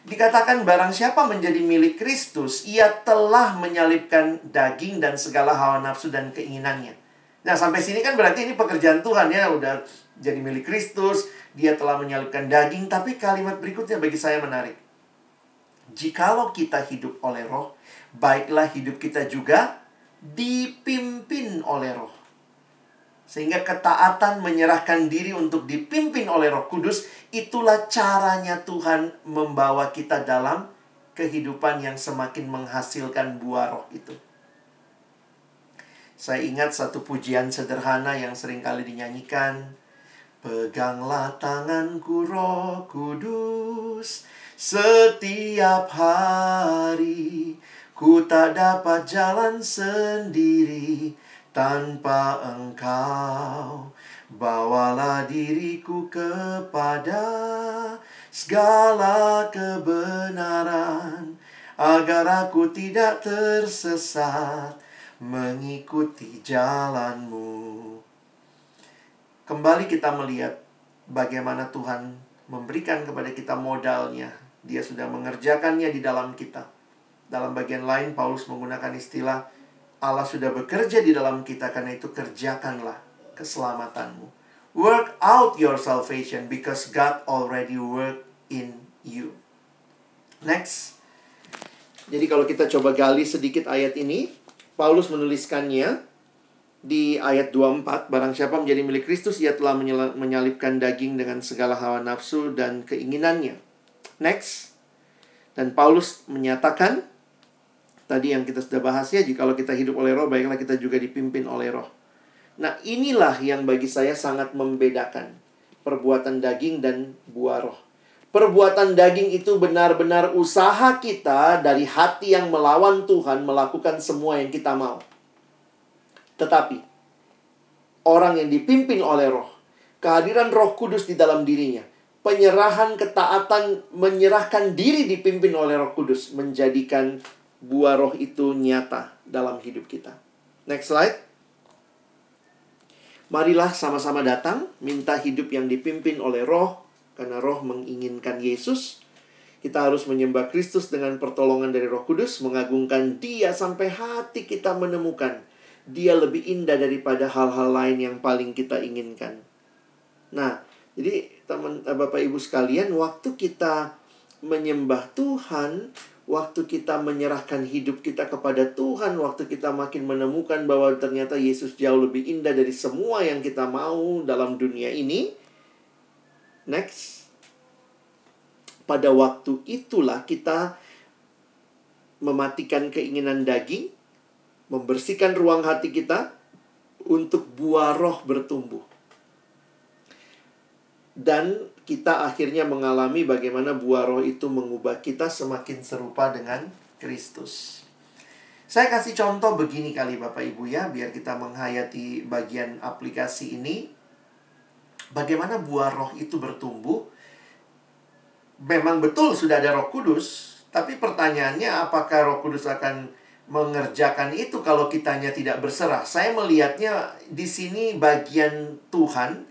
Dikatakan barang siapa menjadi milik Kristus, ia telah menyalibkan daging dan segala hawa nafsu dan keinginannya. Nah, sampai sini kan berarti ini pekerjaan Tuhan ya, udah jadi milik Kristus, dia telah menyalibkan daging, tapi kalimat berikutnya bagi saya menarik. Jikalau kita hidup oleh roh, baiklah hidup kita juga dipimpin oleh roh. Sehingga ketaatan menyerahkan diri untuk dipimpin oleh roh kudus, itulah caranya Tuhan membawa kita dalam kehidupan yang semakin menghasilkan buah roh itu. Saya ingat satu pujian sederhana yang sering kali dinyanyikan. Peganglah tanganku roh kudus setiap hari. Ku tak dapat jalan sendiri tanpa engkau. Bawalah diriku kepada segala kebenaran agar aku tidak tersesat mengikuti jalanmu. Kembali kita melihat bagaimana Tuhan memberikan kepada kita modalnya. Dia sudah mengerjakannya di dalam kita. Dalam bagian lain, Paulus menggunakan istilah Allah sudah bekerja di dalam kita, karena itu kerjakanlah keselamatanmu. Work out your salvation because God already work in you. Next. Jadi kalau kita coba gali sedikit ayat ini, Paulus menuliskannya di ayat 24, barang siapa menjadi milik Kristus, ia telah menyalipkan daging dengan segala hawa nafsu dan keinginannya. Next. Dan Paulus menyatakan, Tadi yang kita sudah bahas ya, jikalau kita hidup oleh roh, baiklah kita juga dipimpin oleh roh. Nah, inilah yang bagi saya sangat membedakan perbuatan daging dan buah roh. Perbuatan daging itu benar-benar usaha kita dari hati yang melawan Tuhan melakukan semua yang kita mau. Tetapi orang yang dipimpin oleh roh, kehadiran roh kudus di dalam dirinya, penyerahan ketaatan menyerahkan diri dipimpin oleh roh kudus menjadikan buah roh itu nyata dalam hidup kita. Next slide. Marilah sama-sama datang, minta hidup yang dipimpin oleh roh, karena roh menginginkan Yesus. Kita harus menyembah Kristus dengan pertolongan dari roh kudus, mengagungkan dia sampai hati kita menemukan. Dia lebih indah daripada hal-hal lain yang paling kita inginkan. Nah, jadi teman Bapak Ibu sekalian, waktu kita menyembah Tuhan, waktu kita menyerahkan hidup kita kepada Tuhan, waktu kita makin menemukan bahwa ternyata Yesus jauh lebih indah dari semua yang kita mau dalam dunia ini. Next. Pada waktu itulah kita mematikan keinginan daging, membersihkan ruang hati kita untuk buah roh bertumbuh. Dan kita akhirnya mengalami bagaimana buah roh itu mengubah kita semakin serupa dengan Kristus. Saya kasih contoh begini kali Bapak Ibu ya, biar kita menghayati bagian aplikasi ini. Bagaimana buah roh itu bertumbuh? Memang betul sudah ada roh kudus, tapi pertanyaannya apakah roh kudus akan mengerjakan itu kalau kitanya tidak berserah? Saya melihatnya di sini bagian Tuhan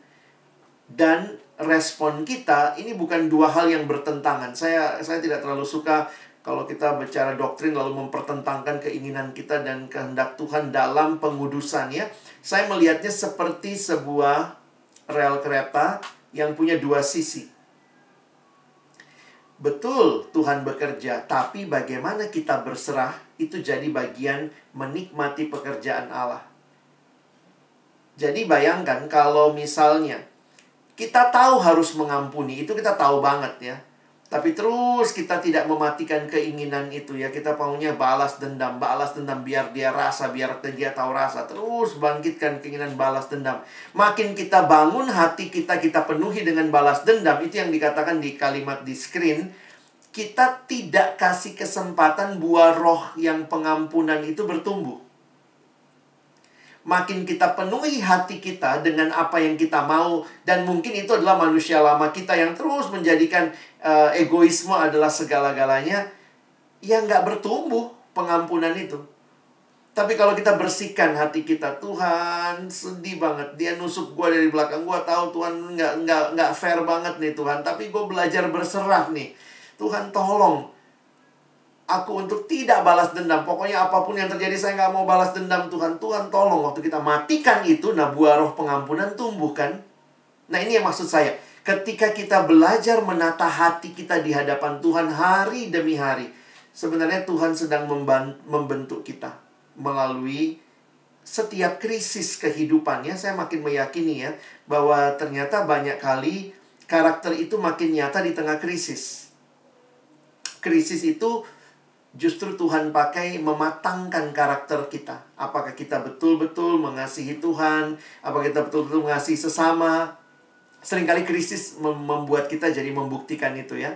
dan respon kita ini bukan dua hal yang bertentangan. Saya saya tidak terlalu suka kalau kita bicara doktrin lalu mempertentangkan keinginan kita dan kehendak Tuhan dalam pengudusan ya. Saya melihatnya seperti sebuah rel kereta yang punya dua sisi. Betul Tuhan bekerja, tapi bagaimana kita berserah itu jadi bagian menikmati pekerjaan Allah. Jadi bayangkan kalau misalnya kita tahu harus mengampuni, itu kita tahu banget ya. Tapi terus kita tidak mematikan keinginan itu ya. Kita maunya balas dendam, balas dendam biar dia rasa, biar dia tahu rasa. Terus bangkitkan keinginan balas dendam. Makin kita bangun hati kita, kita penuhi dengan balas dendam. Itu yang dikatakan di kalimat di screen. Kita tidak kasih kesempatan buah roh yang pengampunan itu bertumbuh makin kita penuhi hati kita dengan apa yang kita mau dan mungkin itu adalah manusia lama kita yang terus menjadikan uh, egoisme adalah segala-galanya yang nggak bertumbuh pengampunan itu. Tapi kalau kita bersihkan hati kita Tuhan sedih banget dia nusuk gue dari belakang gue tahu Tuhan nggak nggak nggak fair banget nih Tuhan tapi gue belajar berserah nih. Tuhan tolong aku untuk tidak balas dendam. Pokoknya apa pun yang terjadi saya nggak mau balas dendam Tuhan. Tuhan tolong waktu kita matikan itu, nah buah roh pengampunan tumbuh kan. Nah ini yang maksud saya. Ketika kita belajar menata hati kita di hadapan Tuhan hari demi hari. Sebenarnya Tuhan sedang membentuk kita melalui setiap krisis kehidupannya. Saya makin meyakini ya bahwa ternyata banyak kali karakter itu makin nyata di tengah krisis. Krisis itu justru Tuhan pakai mematangkan karakter kita. Apakah kita betul-betul mengasihi Tuhan? Apakah kita betul-betul mengasihi sesama? Seringkali krisis membuat kita jadi membuktikan itu ya.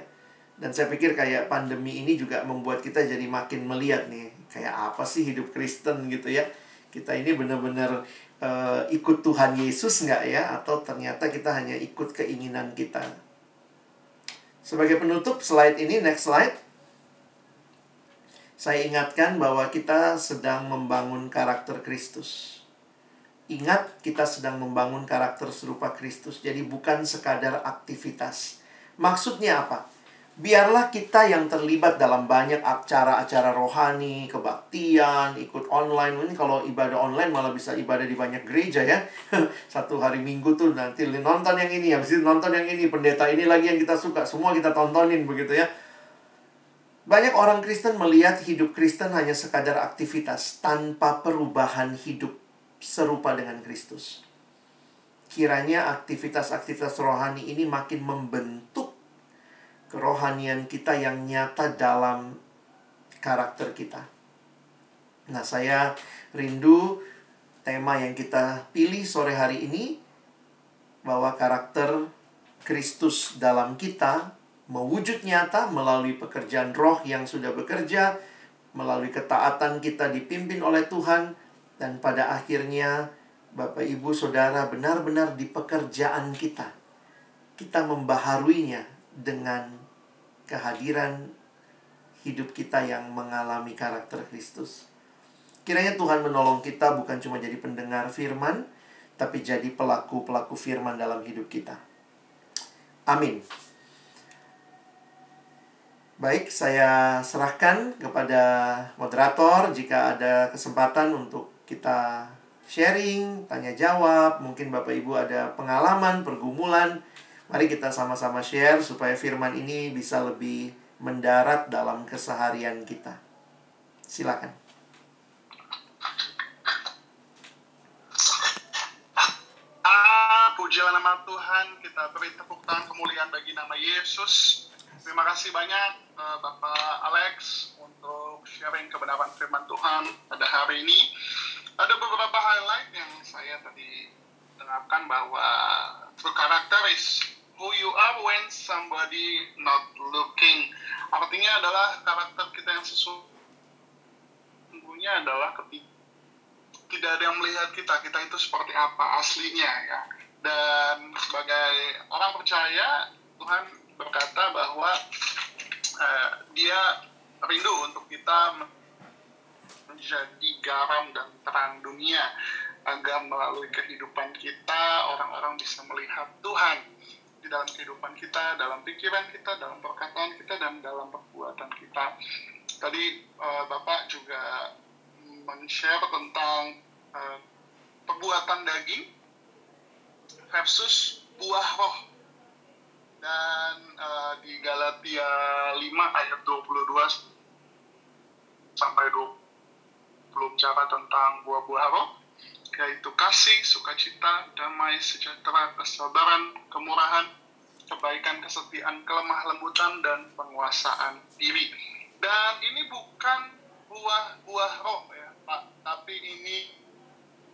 Dan saya pikir kayak pandemi ini juga membuat kita jadi makin melihat nih. Kayak apa sih hidup Kristen gitu ya. Kita ini benar-benar uh, ikut Tuhan Yesus nggak ya? Atau ternyata kita hanya ikut keinginan kita. Sebagai penutup slide ini, next slide saya ingatkan bahwa kita sedang membangun karakter Kristus. Ingat, kita sedang membangun karakter serupa Kristus, jadi bukan sekadar aktivitas. Maksudnya apa? Biarlah kita yang terlibat dalam banyak acara-acara rohani, kebaktian, ikut online. Ini kalau ibadah online malah bisa ibadah di banyak gereja ya. Satu hari minggu tuh nanti nonton yang ini, habis itu nonton yang ini, pendeta ini lagi yang kita suka. Semua kita tontonin begitu ya banyak orang Kristen melihat hidup Kristen hanya sekadar aktivitas tanpa perubahan hidup serupa dengan Kristus. Kiranya aktivitas-aktivitas rohani ini makin membentuk kerohanian kita yang nyata dalam karakter kita. Nah, saya rindu tema yang kita pilih sore hari ini bahwa karakter Kristus dalam kita mewujud nyata melalui pekerjaan roh yang sudah bekerja, melalui ketaatan kita dipimpin oleh Tuhan, dan pada akhirnya Bapak Ibu Saudara benar-benar di pekerjaan kita. Kita membaharuinya dengan kehadiran hidup kita yang mengalami karakter Kristus. Kiranya Tuhan menolong kita bukan cuma jadi pendengar firman, tapi jadi pelaku-pelaku firman dalam hidup kita. Amin. Baik, saya serahkan kepada moderator jika ada kesempatan untuk kita sharing, tanya jawab, mungkin Bapak Ibu ada pengalaman, pergumulan. Mari kita sama-sama share supaya firman ini bisa lebih mendarat dalam keseharian kita. Silakan. Ah, pujilah nama Tuhan, kita beri tepuk tangan kemuliaan bagi nama Yesus. Terima kasih banyak uh, Bapak Alex untuk sharing kebenaran firman Tuhan pada hari ini. Ada beberapa highlight yang saya tadi dengarkan bahwa true character is who you are when somebody not looking. Artinya adalah karakter kita yang sesungguhnya adalah ketika tidak ada yang melihat kita, kita itu seperti apa aslinya ya. Dan sebagai orang percaya, Tuhan berkata bahwa uh, dia rindu untuk kita menjadi garam dan terang dunia agar melalui kehidupan kita orang-orang bisa melihat Tuhan di dalam kehidupan kita, dalam pikiran kita, dalam perkataan kita dan dalam perbuatan kita. Tadi uh, Bapak juga men-share tentang uh, perbuatan daging versus buah roh dan uh, di Galatia 5 ayat 22 sampai 20 cara tentang buah-buah roh yaitu kasih, sukacita, damai, sejahtera, kesabaran, kemurahan, kebaikan, kesetiaan, kelemah lembutan, dan penguasaan diri. Dan ini bukan buah-buah roh ya, Pak, tapi ini,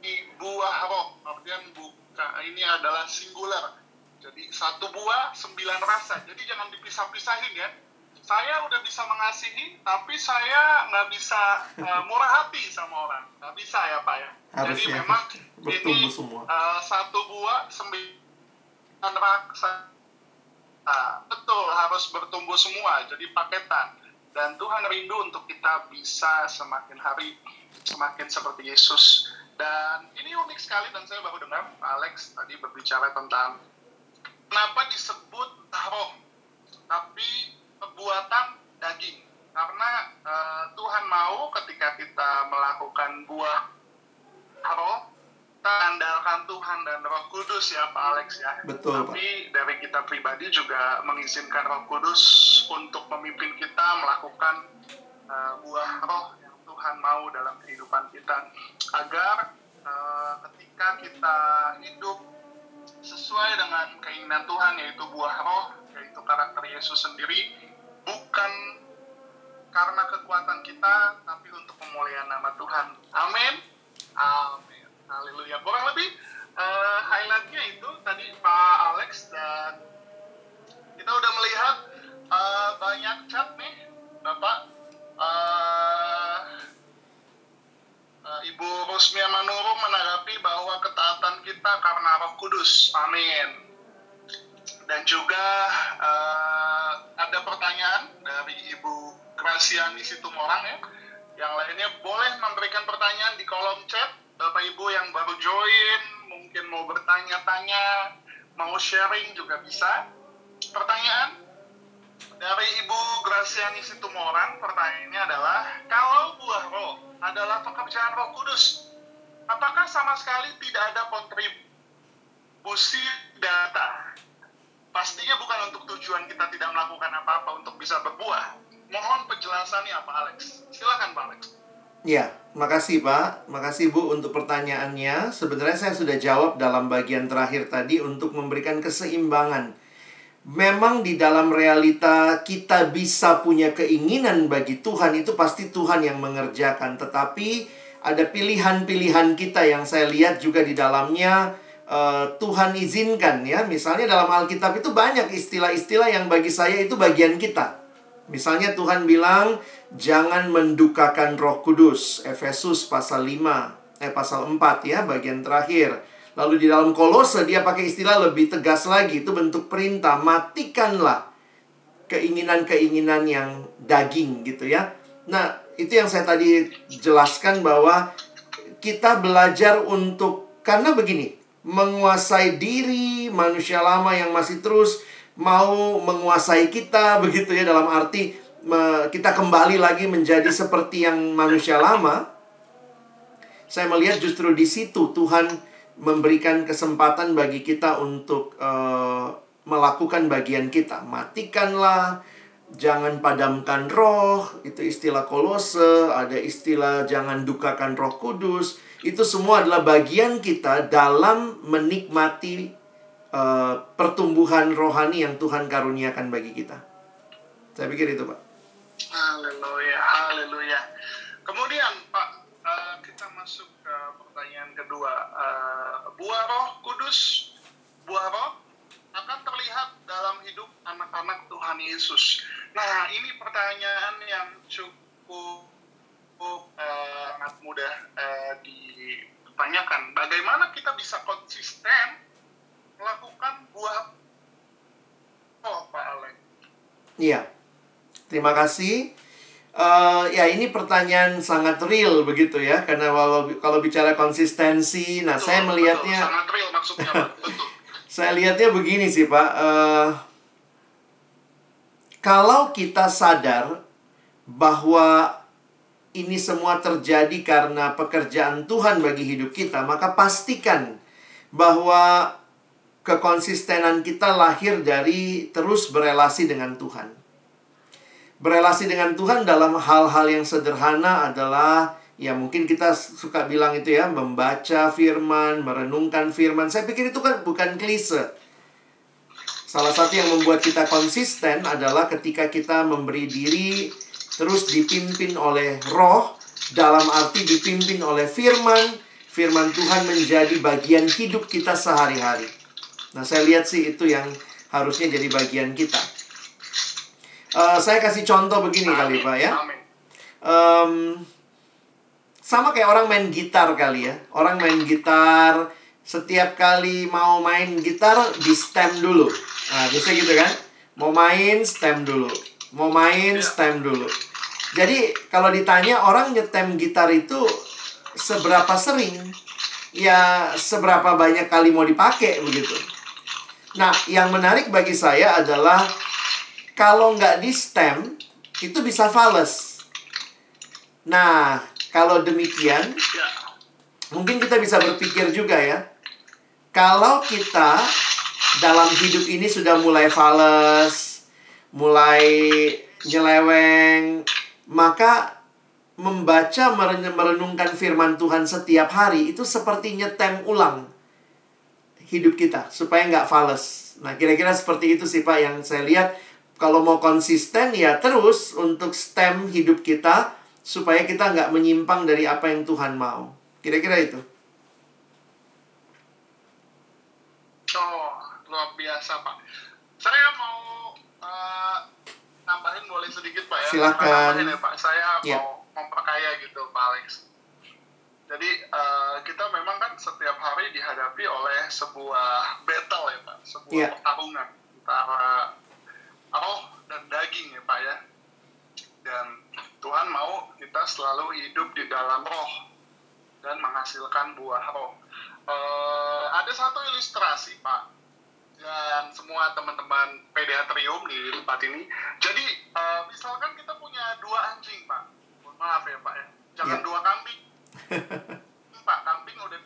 ini buah roh. Artinya bukan ini adalah singular jadi satu buah, sembilan rasa. Jadi jangan dipisah-pisahin ya. Saya udah bisa mengasihi, tapi saya nggak bisa uh, murah hati sama orang. Nggak bisa ya Pak ya. Harus Jadi ya. memang Bertumbuh ini semua. uh, satu buah, sembilan rasa. Nah, betul, harus bertumbuh semua. Jadi paketan. Dan Tuhan rindu untuk kita bisa semakin hari semakin seperti Yesus. Dan ini unik sekali dan saya baru dengar Alex tadi berbicara tentang kenapa disebut roh tapi perbuatan daging? Karena uh, Tuhan mau ketika kita melakukan buah roh kita andalkan Tuhan dan Roh Kudus ya Pak Alex ya. Betul, tapi dari kita pribadi juga mengizinkan Roh Kudus untuk memimpin kita melakukan uh, buah roh yang Tuhan mau dalam kehidupan kita. Agar uh, ketika kita hidup sesuai dengan keinginan Tuhan yaitu buah roh yaitu karakter Yesus sendiri bukan karena kekuatan kita tapi untuk pemulihan nama Tuhan. Amin. Amin. Haleluya. Kurang lebih uh, highlightnya itu tadi Pak Alex dan kita udah melihat uh, banyak chat nih Bapak. Uh, Ibu Rusmia Manuru menanggapi bahwa ketaatan kita karena Roh Kudus. Amin. Dan juga uh, ada pertanyaan dari Ibu Krasiani Situmorang ya. Yang lainnya boleh memberikan pertanyaan di kolom chat. Bapak Ibu yang baru join, mungkin mau bertanya-tanya, mau sharing juga bisa. Pertanyaan dari Ibu Graciani Situmorang, pertanyaannya adalah, kalau buah roh adalah pekerjaan roh kudus, apakah sama sekali tidak ada kontribusi data? Pastinya bukan untuk tujuan kita tidak melakukan apa-apa untuk bisa berbuah. Mohon penjelasannya Pak Alex. Silakan Pak Alex. Ya, makasih Pak. Makasih Bu untuk pertanyaannya. Sebenarnya saya sudah jawab dalam bagian terakhir tadi untuk memberikan keseimbangan memang di dalam realita kita bisa punya keinginan bagi Tuhan itu pasti Tuhan yang mengerjakan. Tetapi ada pilihan-pilihan kita yang saya lihat juga di dalamnya uh, Tuhan izinkan ya. Misalnya dalam Alkitab itu banyak istilah-istilah yang bagi saya itu bagian kita. Misalnya Tuhan bilang jangan mendukakan Roh Kudus. Efesus pasal 5 eh pasal 4 ya bagian terakhir. Lalu di dalam kolose dia pakai istilah lebih tegas lagi. Itu bentuk perintah. Matikanlah keinginan-keinginan yang daging gitu ya. Nah, itu yang saya tadi jelaskan bahwa kita belajar untuk karena begini, menguasai diri manusia lama yang masih terus mau menguasai kita begitu ya dalam arti kita kembali lagi menjadi seperti yang manusia lama. Saya melihat justru di situ Tuhan memberikan kesempatan bagi kita untuk uh, melakukan bagian kita. Matikanlah, jangan padamkan roh, itu istilah kolose, ada istilah jangan dukakan roh kudus. Itu semua adalah bagian kita dalam menikmati uh, pertumbuhan rohani yang Tuhan karuniakan bagi kita. Saya pikir itu, Pak. Haleluya, haleluya. Kemudian, Pak, uh, kita masuk ke pertanyaan kedua. Uh, buah roh kudus, buah roh akan terlihat dalam hidup anak-anak Tuhan Yesus. Nah, ini pertanyaan yang cukup uh, mudah uh, ditanyakan. Bagaimana kita bisa konsisten melakukan buah roh, Pak Alek? Iya, terima kasih. Uh, ya ini pertanyaan sangat real begitu ya karena kalau kalau bicara konsistensi, nah betul, saya melihatnya betul, sangat real maksudnya saya lihatnya begini sih pak, uh, kalau kita sadar bahwa ini semua terjadi karena pekerjaan Tuhan bagi hidup kita, maka pastikan bahwa kekonsistenan kita lahir dari terus berelasi dengan Tuhan. Berelasi dengan Tuhan dalam hal-hal yang sederhana adalah ya mungkin kita suka bilang itu ya membaca firman, merenungkan firman. Saya pikir itu kan bukan klise. Salah satu yang membuat kita konsisten adalah ketika kita memberi diri terus dipimpin oleh roh dalam arti dipimpin oleh firman, firman Tuhan menjadi bagian hidup kita sehari-hari. Nah, saya lihat sih itu yang harusnya jadi bagian kita. Uh, saya kasih contoh begini Amin. kali Pak ya. Um, sama kayak orang main gitar kali ya. Orang main gitar setiap kali mau main gitar di stem dulu. Nah, bisa gitu kan? Mau main stem dulu. Mau main iya. stem dulu. Jadi kalau ditanya orang nyetem gitar itu seberapa sering? Ya seberapa banyak kali mau dipakai begitu. Nah, yang menarik bagi saya adalah kalau nggak di stem, itu bisa fals. Nah, kalau demikian, mungkin kita bisa berpikir juga ya. Kalau kita dalam hidup ini sudah mulai fals, mulai nyeleweng, maka membaca merenungkan firman Tuhan setiap hari itu seperti nyetem ulang hidup kita supaya nggak fals. Nah, kira-kira seperti itu sih Pak yang saya lihat kalau mau konsisten ya terus untuk stem hidup kita supaya kita nggak menyimpang dari apa yang Tuhan mau. Kira-kira itu. Oh, luar biasa Pak. Saya mau uh, nambahin boleh sedikit Pak ya. Silakan. ya Pak. Saya yeah. mau memperkaya gitu Pak Alex. Jadi uh, kita memang kan setiap hari dihadapi oleh sebuah battle ya Pak, sebuah yeah. pertarungan antara roh dan daging ya Pak ya. Dan Tuhan mau kita selalu hidup di dalam roh dan menghasilkan buah roh. Uh, ada satu ilustrasi Pak dan semua teman-teman pediatrium di tempat ini. Jadi uh, misalkan kita punya dua anjing Pak, mohon maaf ya Pak ya, jangan yeah. dua kambing. Pak kambing udah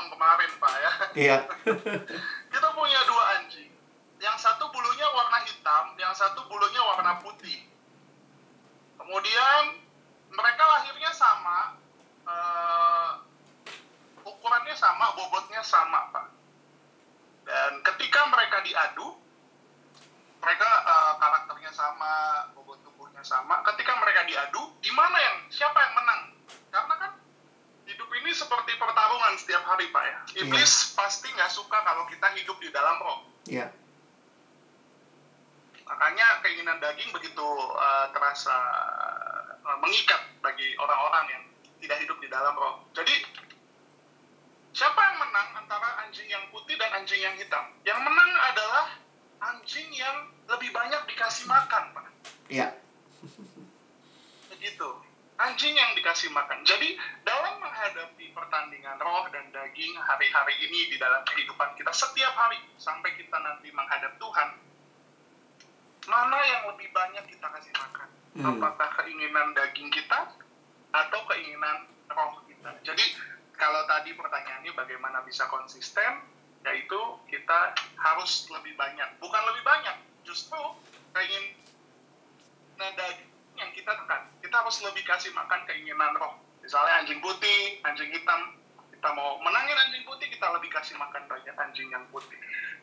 kemarin Pak ya. Iya. kita punya dua anjing yang satu bulunya warna hitam, yang satu bulunya warna putih. Kemudian mereka lahirnya sama, uh, ukurannya sama, bobotnya sama, Pak. Dan ketika mereka diadu, mereka uh, karakternya sama, bobot tubuhnya sama. Ketika mereka diadu, gimana yang siapa yang menang? Karena kan hidup ini seperti pertarungan setiap hari pak ya. Iblis yeah. pasti nggak suka kalau kita hidup di dalam roh. Iya. Yeah. Makanya keinginan daging begitu uh, terasa uh, mengikat bagi orang-orang yang tidak hidup di dalam roh. Jadi siapa yang menang antara anjing yang putih dan anjing yang hitam? Yang menang adalah anjing yang lebih banyak dikasih makan, Pak. Iya. Begitu. Anjing yang dikasih makan. Jadi dalam menghadapi pertandingan roh dan daging hari-hari ini di dalam kehidupan kita setiap hari sampai kita nanti menghadap Tuhan, mana yang lebih banyak kita kasih makan? Hmm. Apakah keinginan daging kita atau keinginan roh kita? Jadi kalau tadi pertanyaannya bagaimana bisa konsisten, yaitu kita harus lebih banyak. Bukan lebih banyak, justru keinginan daging yang kita tekan. Kita harus lebih kasih makan keinginan roh. Misalnya anjing putih, anjing hitam, kita mau menangin anjing putih, kita lebih kasih makan banyak anjing yang putih.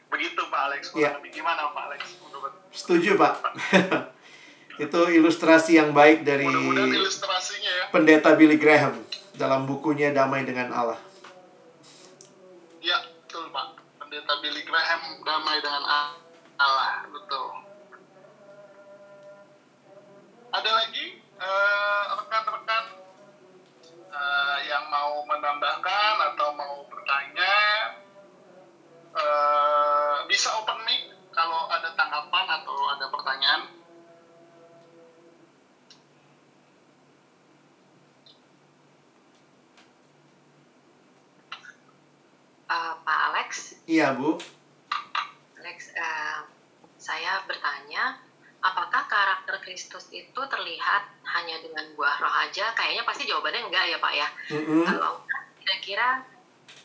Begitu Pak Alex. Ya. Gimana Pak Alex? Menurut Setuju Pak. itu ilustrasi yang baik dari ilustrasinya ya. pendeta Billy Graham dalam bukunya Damai dengan Allah. Iya, Bu. Alex, uh, saya bertanya, apakah karakter Kristus itu terlihat hanya dengan buah roh aja? Kayaknya pasti jawabannya enggak ya, Pak ya. Mm -hmm. Kalau kira-kira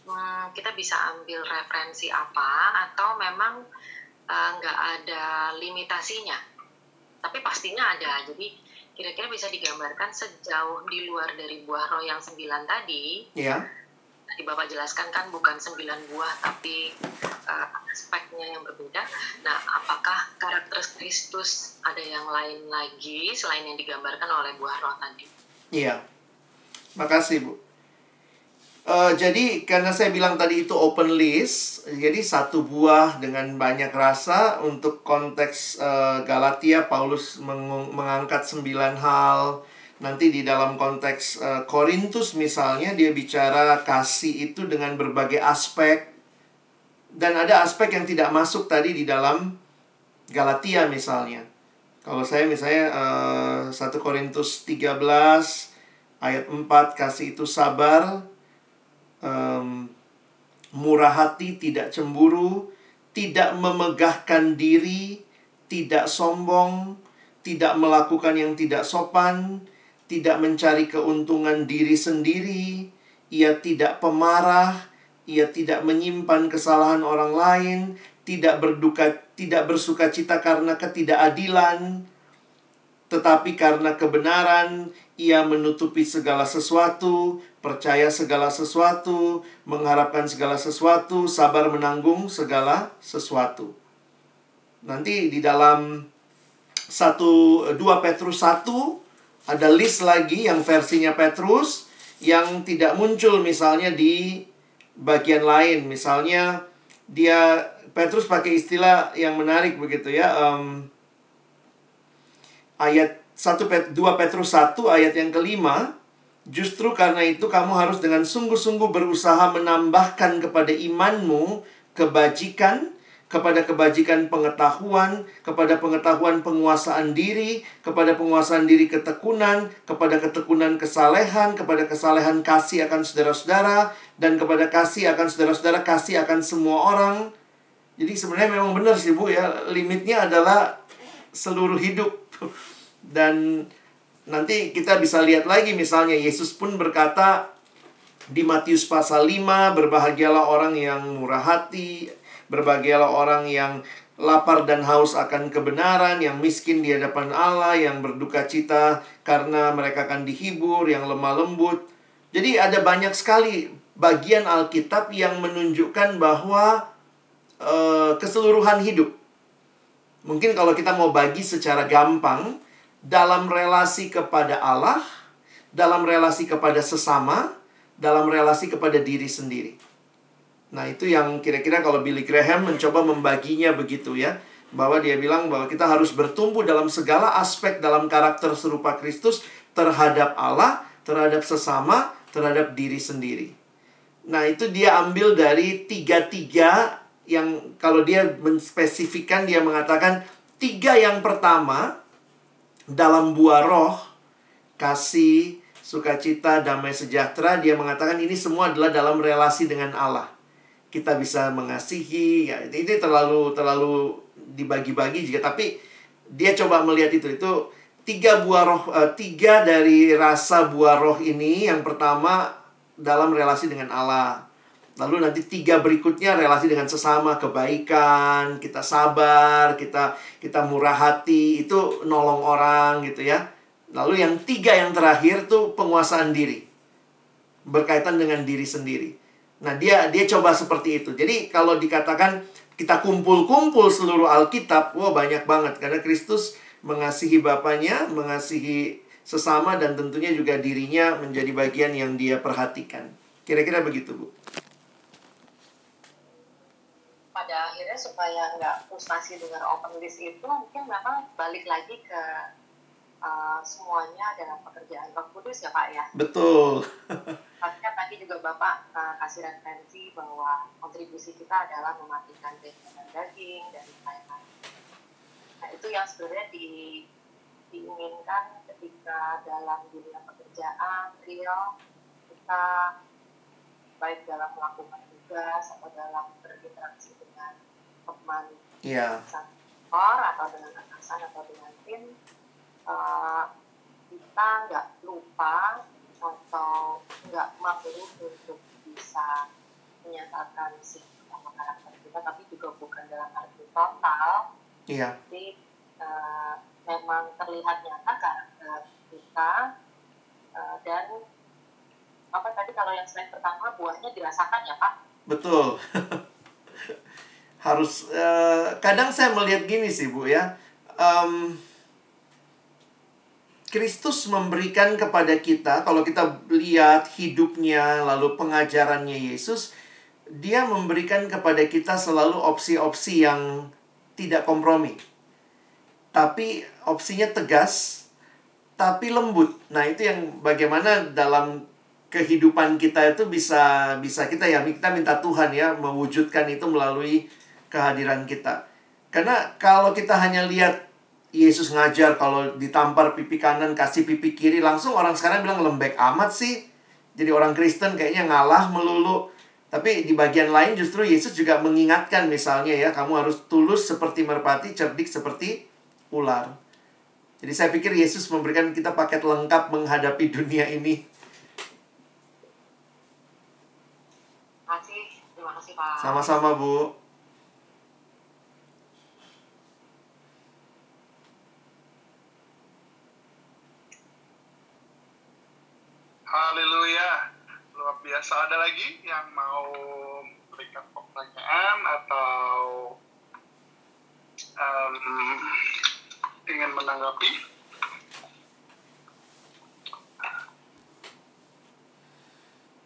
hmm, kita bisa ambil referensi apa atau memang uh, nggak ada limitasinya? Tapi pastinya ada. Jadi kira-kira bisa digambarkan sejauh di luar dari buah roh yang sembilan tadi. Iya. Yeah tadi Bapak jelaskan kan bukan sembilan buah tapi uh, aspeknya yang berbeda. Nah, apakah karakter Kristus ada yang lain lagi selain yang digambarkan oleh buah roh tadi? Iya. Makasih, Bu. Uh, jadi karena saya bilang tadi itu open list, jadi satu buah dengan banyak rasa untuk konteks uh, Galatia Paulus meng mengangkat sembilan hal Nanti di dalam konteks uh, Korintus misalnya dia bicara kasih itu dengan berbagai aspek dan ada aspek yang tidak masuk tadi di dalam Galatia misalnya. Kalau saya misalnya uh, eh, 1 Korintus 13 ayat 4 kasih itu sabar, um, murah hati, tidak cemburu, tidak memegahkan diri, tidak sombong, tidak melakukan yang tidak sopan, tidak mencari keuntungan diri sendiri, ia tidak pemarah, ia tidak menyimpan kesalahan orang lain, tidak berduka, tidak bersuka cita karena ketidakadilan, tetapi karena kebenaran ia menutupi segala sesuatu, percaya segala sesuatu, mengharapkan segala sesuatu, sabar menanggung segala sesuatu. Nanti di dalam 1 2 Petrus 1 ada list lagi yang versinya Petrus yang tidak muncul misalnya di bagian lain. Misalnya dia Petrus pakai istilah yang menarik begitu ya. Um, ayat 1 Pet, 2 Petrus 1 ayat yang kelima Justru karena itu kamu harus dengan sungguh-sungguh berusaha menambahkan kepada imanmu kebajikan, kepada kebajikan pengetahuan, kepada pengetahuan penguasaan diri, kepada penguasaan diri ketekunan, kepada ketekunan kesalehan, kepada kesalehan kasih akan saudara-saudara, dan kepada kasih akan saudara-saudara, kasih akan semua orang. Jadi sebenarnya memang benar sih Bu ya, limitnya adalah seluruh hidup. Dan nanti kita bisa lihat lagi misalnya Yesus pun berkata di Matius pasal 5, berbahagialah orang yang murah hati, Berbahagialah orang yang lapar dan haus akan kebenaran, yang miskin di hadapan Allah, yang berduka cita karena mereka akan dihibur, yang lemah lembut. Jadi ada banyak sekali bagian Alkitab yang menunjukkan bahwa uh, keseluruhan hidup Mungkin kalau kita mau bagi secara gampang, dalam relasi kepada Allah, dalam relasi kepada sesama, dalam relasi kepada diri sendiri. Nah, itu yang kira-kira kalau Billy Graham mencoba membaginya begitu ya. Bahwa dia bilang bahwa kita harus bertumbuh dalam segala aspek dalam karakter serupa Kristus terhadap Allah, terhadap sesama, terhadap diri sendiri. Nah, itu dia ambil dari tiga-tiga yang kalau dia menspesifikkan, dia mengatakan tiga yang pertama dalam buah roh, kasih, sukacita, damai sejahtera, dia mengatakan ini semua adalah dalam relasi dengan Allah kita bisa mengasihi ya ini terlalu terlalu dibagi-bagi juga. Tapi dia coba melihat itu itu tiga buah roh uh, tiga dari rasa buah roh ini yang pertama dalam relasi dengan Allah. Lalu nanti tiga berikutnya relasi dengan sesama kebaikan kita sabar kita kita murah hati itu nolong orang gitu ya. Lalu yang tiga yang terakhir tuh penguasaan diri berkaitan dengan diri sendiri Nah, dia dia coba seperti itu. Jadi kalau dikatakan kita kumpul-kumpul seluruh Alkitab, wah banyak banget karena Kristus mengasihi Bapaknya, mengasihi sesama dan tentunya juga dirinya menjadi bagian yang dia perhatikan. Kira-kira begitu, Bu. Pada akhirnya supaya nggak frustasi dengan open list itu mungkin memang balik lagi ke uh, semuanya dalam pekerjaan Roh Kudus ya Pak ya. Betul. Artinya tadi juga Bapak uh, kasih referensi bahwa kontribusi kita adalah mematikan dan daging dan lain-lain. Nah itu yang sebenarnya di, diinginkan ketika dalam dunia pekerjaan real kita baik dalam melakukan tugas atau dalam berinteraksi dengan teman yeah. kantor atau dengan atasan atau dengan tim uh, kita nggak lupa atau nggak mampu untuk bisa menyatakan sama karakter kita tapi juga bukan dalam arti total. Iya. Jadi uh, memang terlihat nyata karakter kita uh, dan apa tadi kalau yang slide pertama buahnya dirasakan ya pak? Betul. Harus uh, kadang saya melihat gini sih bu ya. Um, Kristus memberikan kepada kita, kalau kita lihat hidupnya, lalu pengajarannya Yesus, dia memberikan kepada kita selalu opsi-opsi yang tidak kompromi. Tapi opsinya tegas, tapi lembut. Nah, itu yang bagaimana dalam kehidupan kita itu bisa bisa kita ya kita minta Tuhan ya mewujudkan itu melalui kehadiran kita. Karena kalau kita hanya lihat Yesus ngajar kalau ditampar pipi kanan kasih pipi kiri langsung orang sekarang bilang lembek amat sih. Jadi orang Kristen kayaknya ngalah melulu. Tapi di bagian lain justru Yesus juga mengingatkan misalnya ya kamu harus tulus seperti merpati, cerdik seperti ular. Jadi saya pikir Yesus memberikan kita paket lengkap menghadapi dunia ini. Terima kasih, terima kasih Pak. Sama-sama Bu. Haleluya. Luar biasa. Ada lagi yang mau berikan pertanyaan atau um, ingin menanggapi?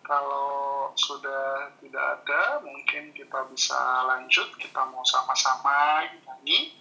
Kalau sudah tidak ada, mungkin kita bisa lanjut. Kita mau sama-sama nyanyi.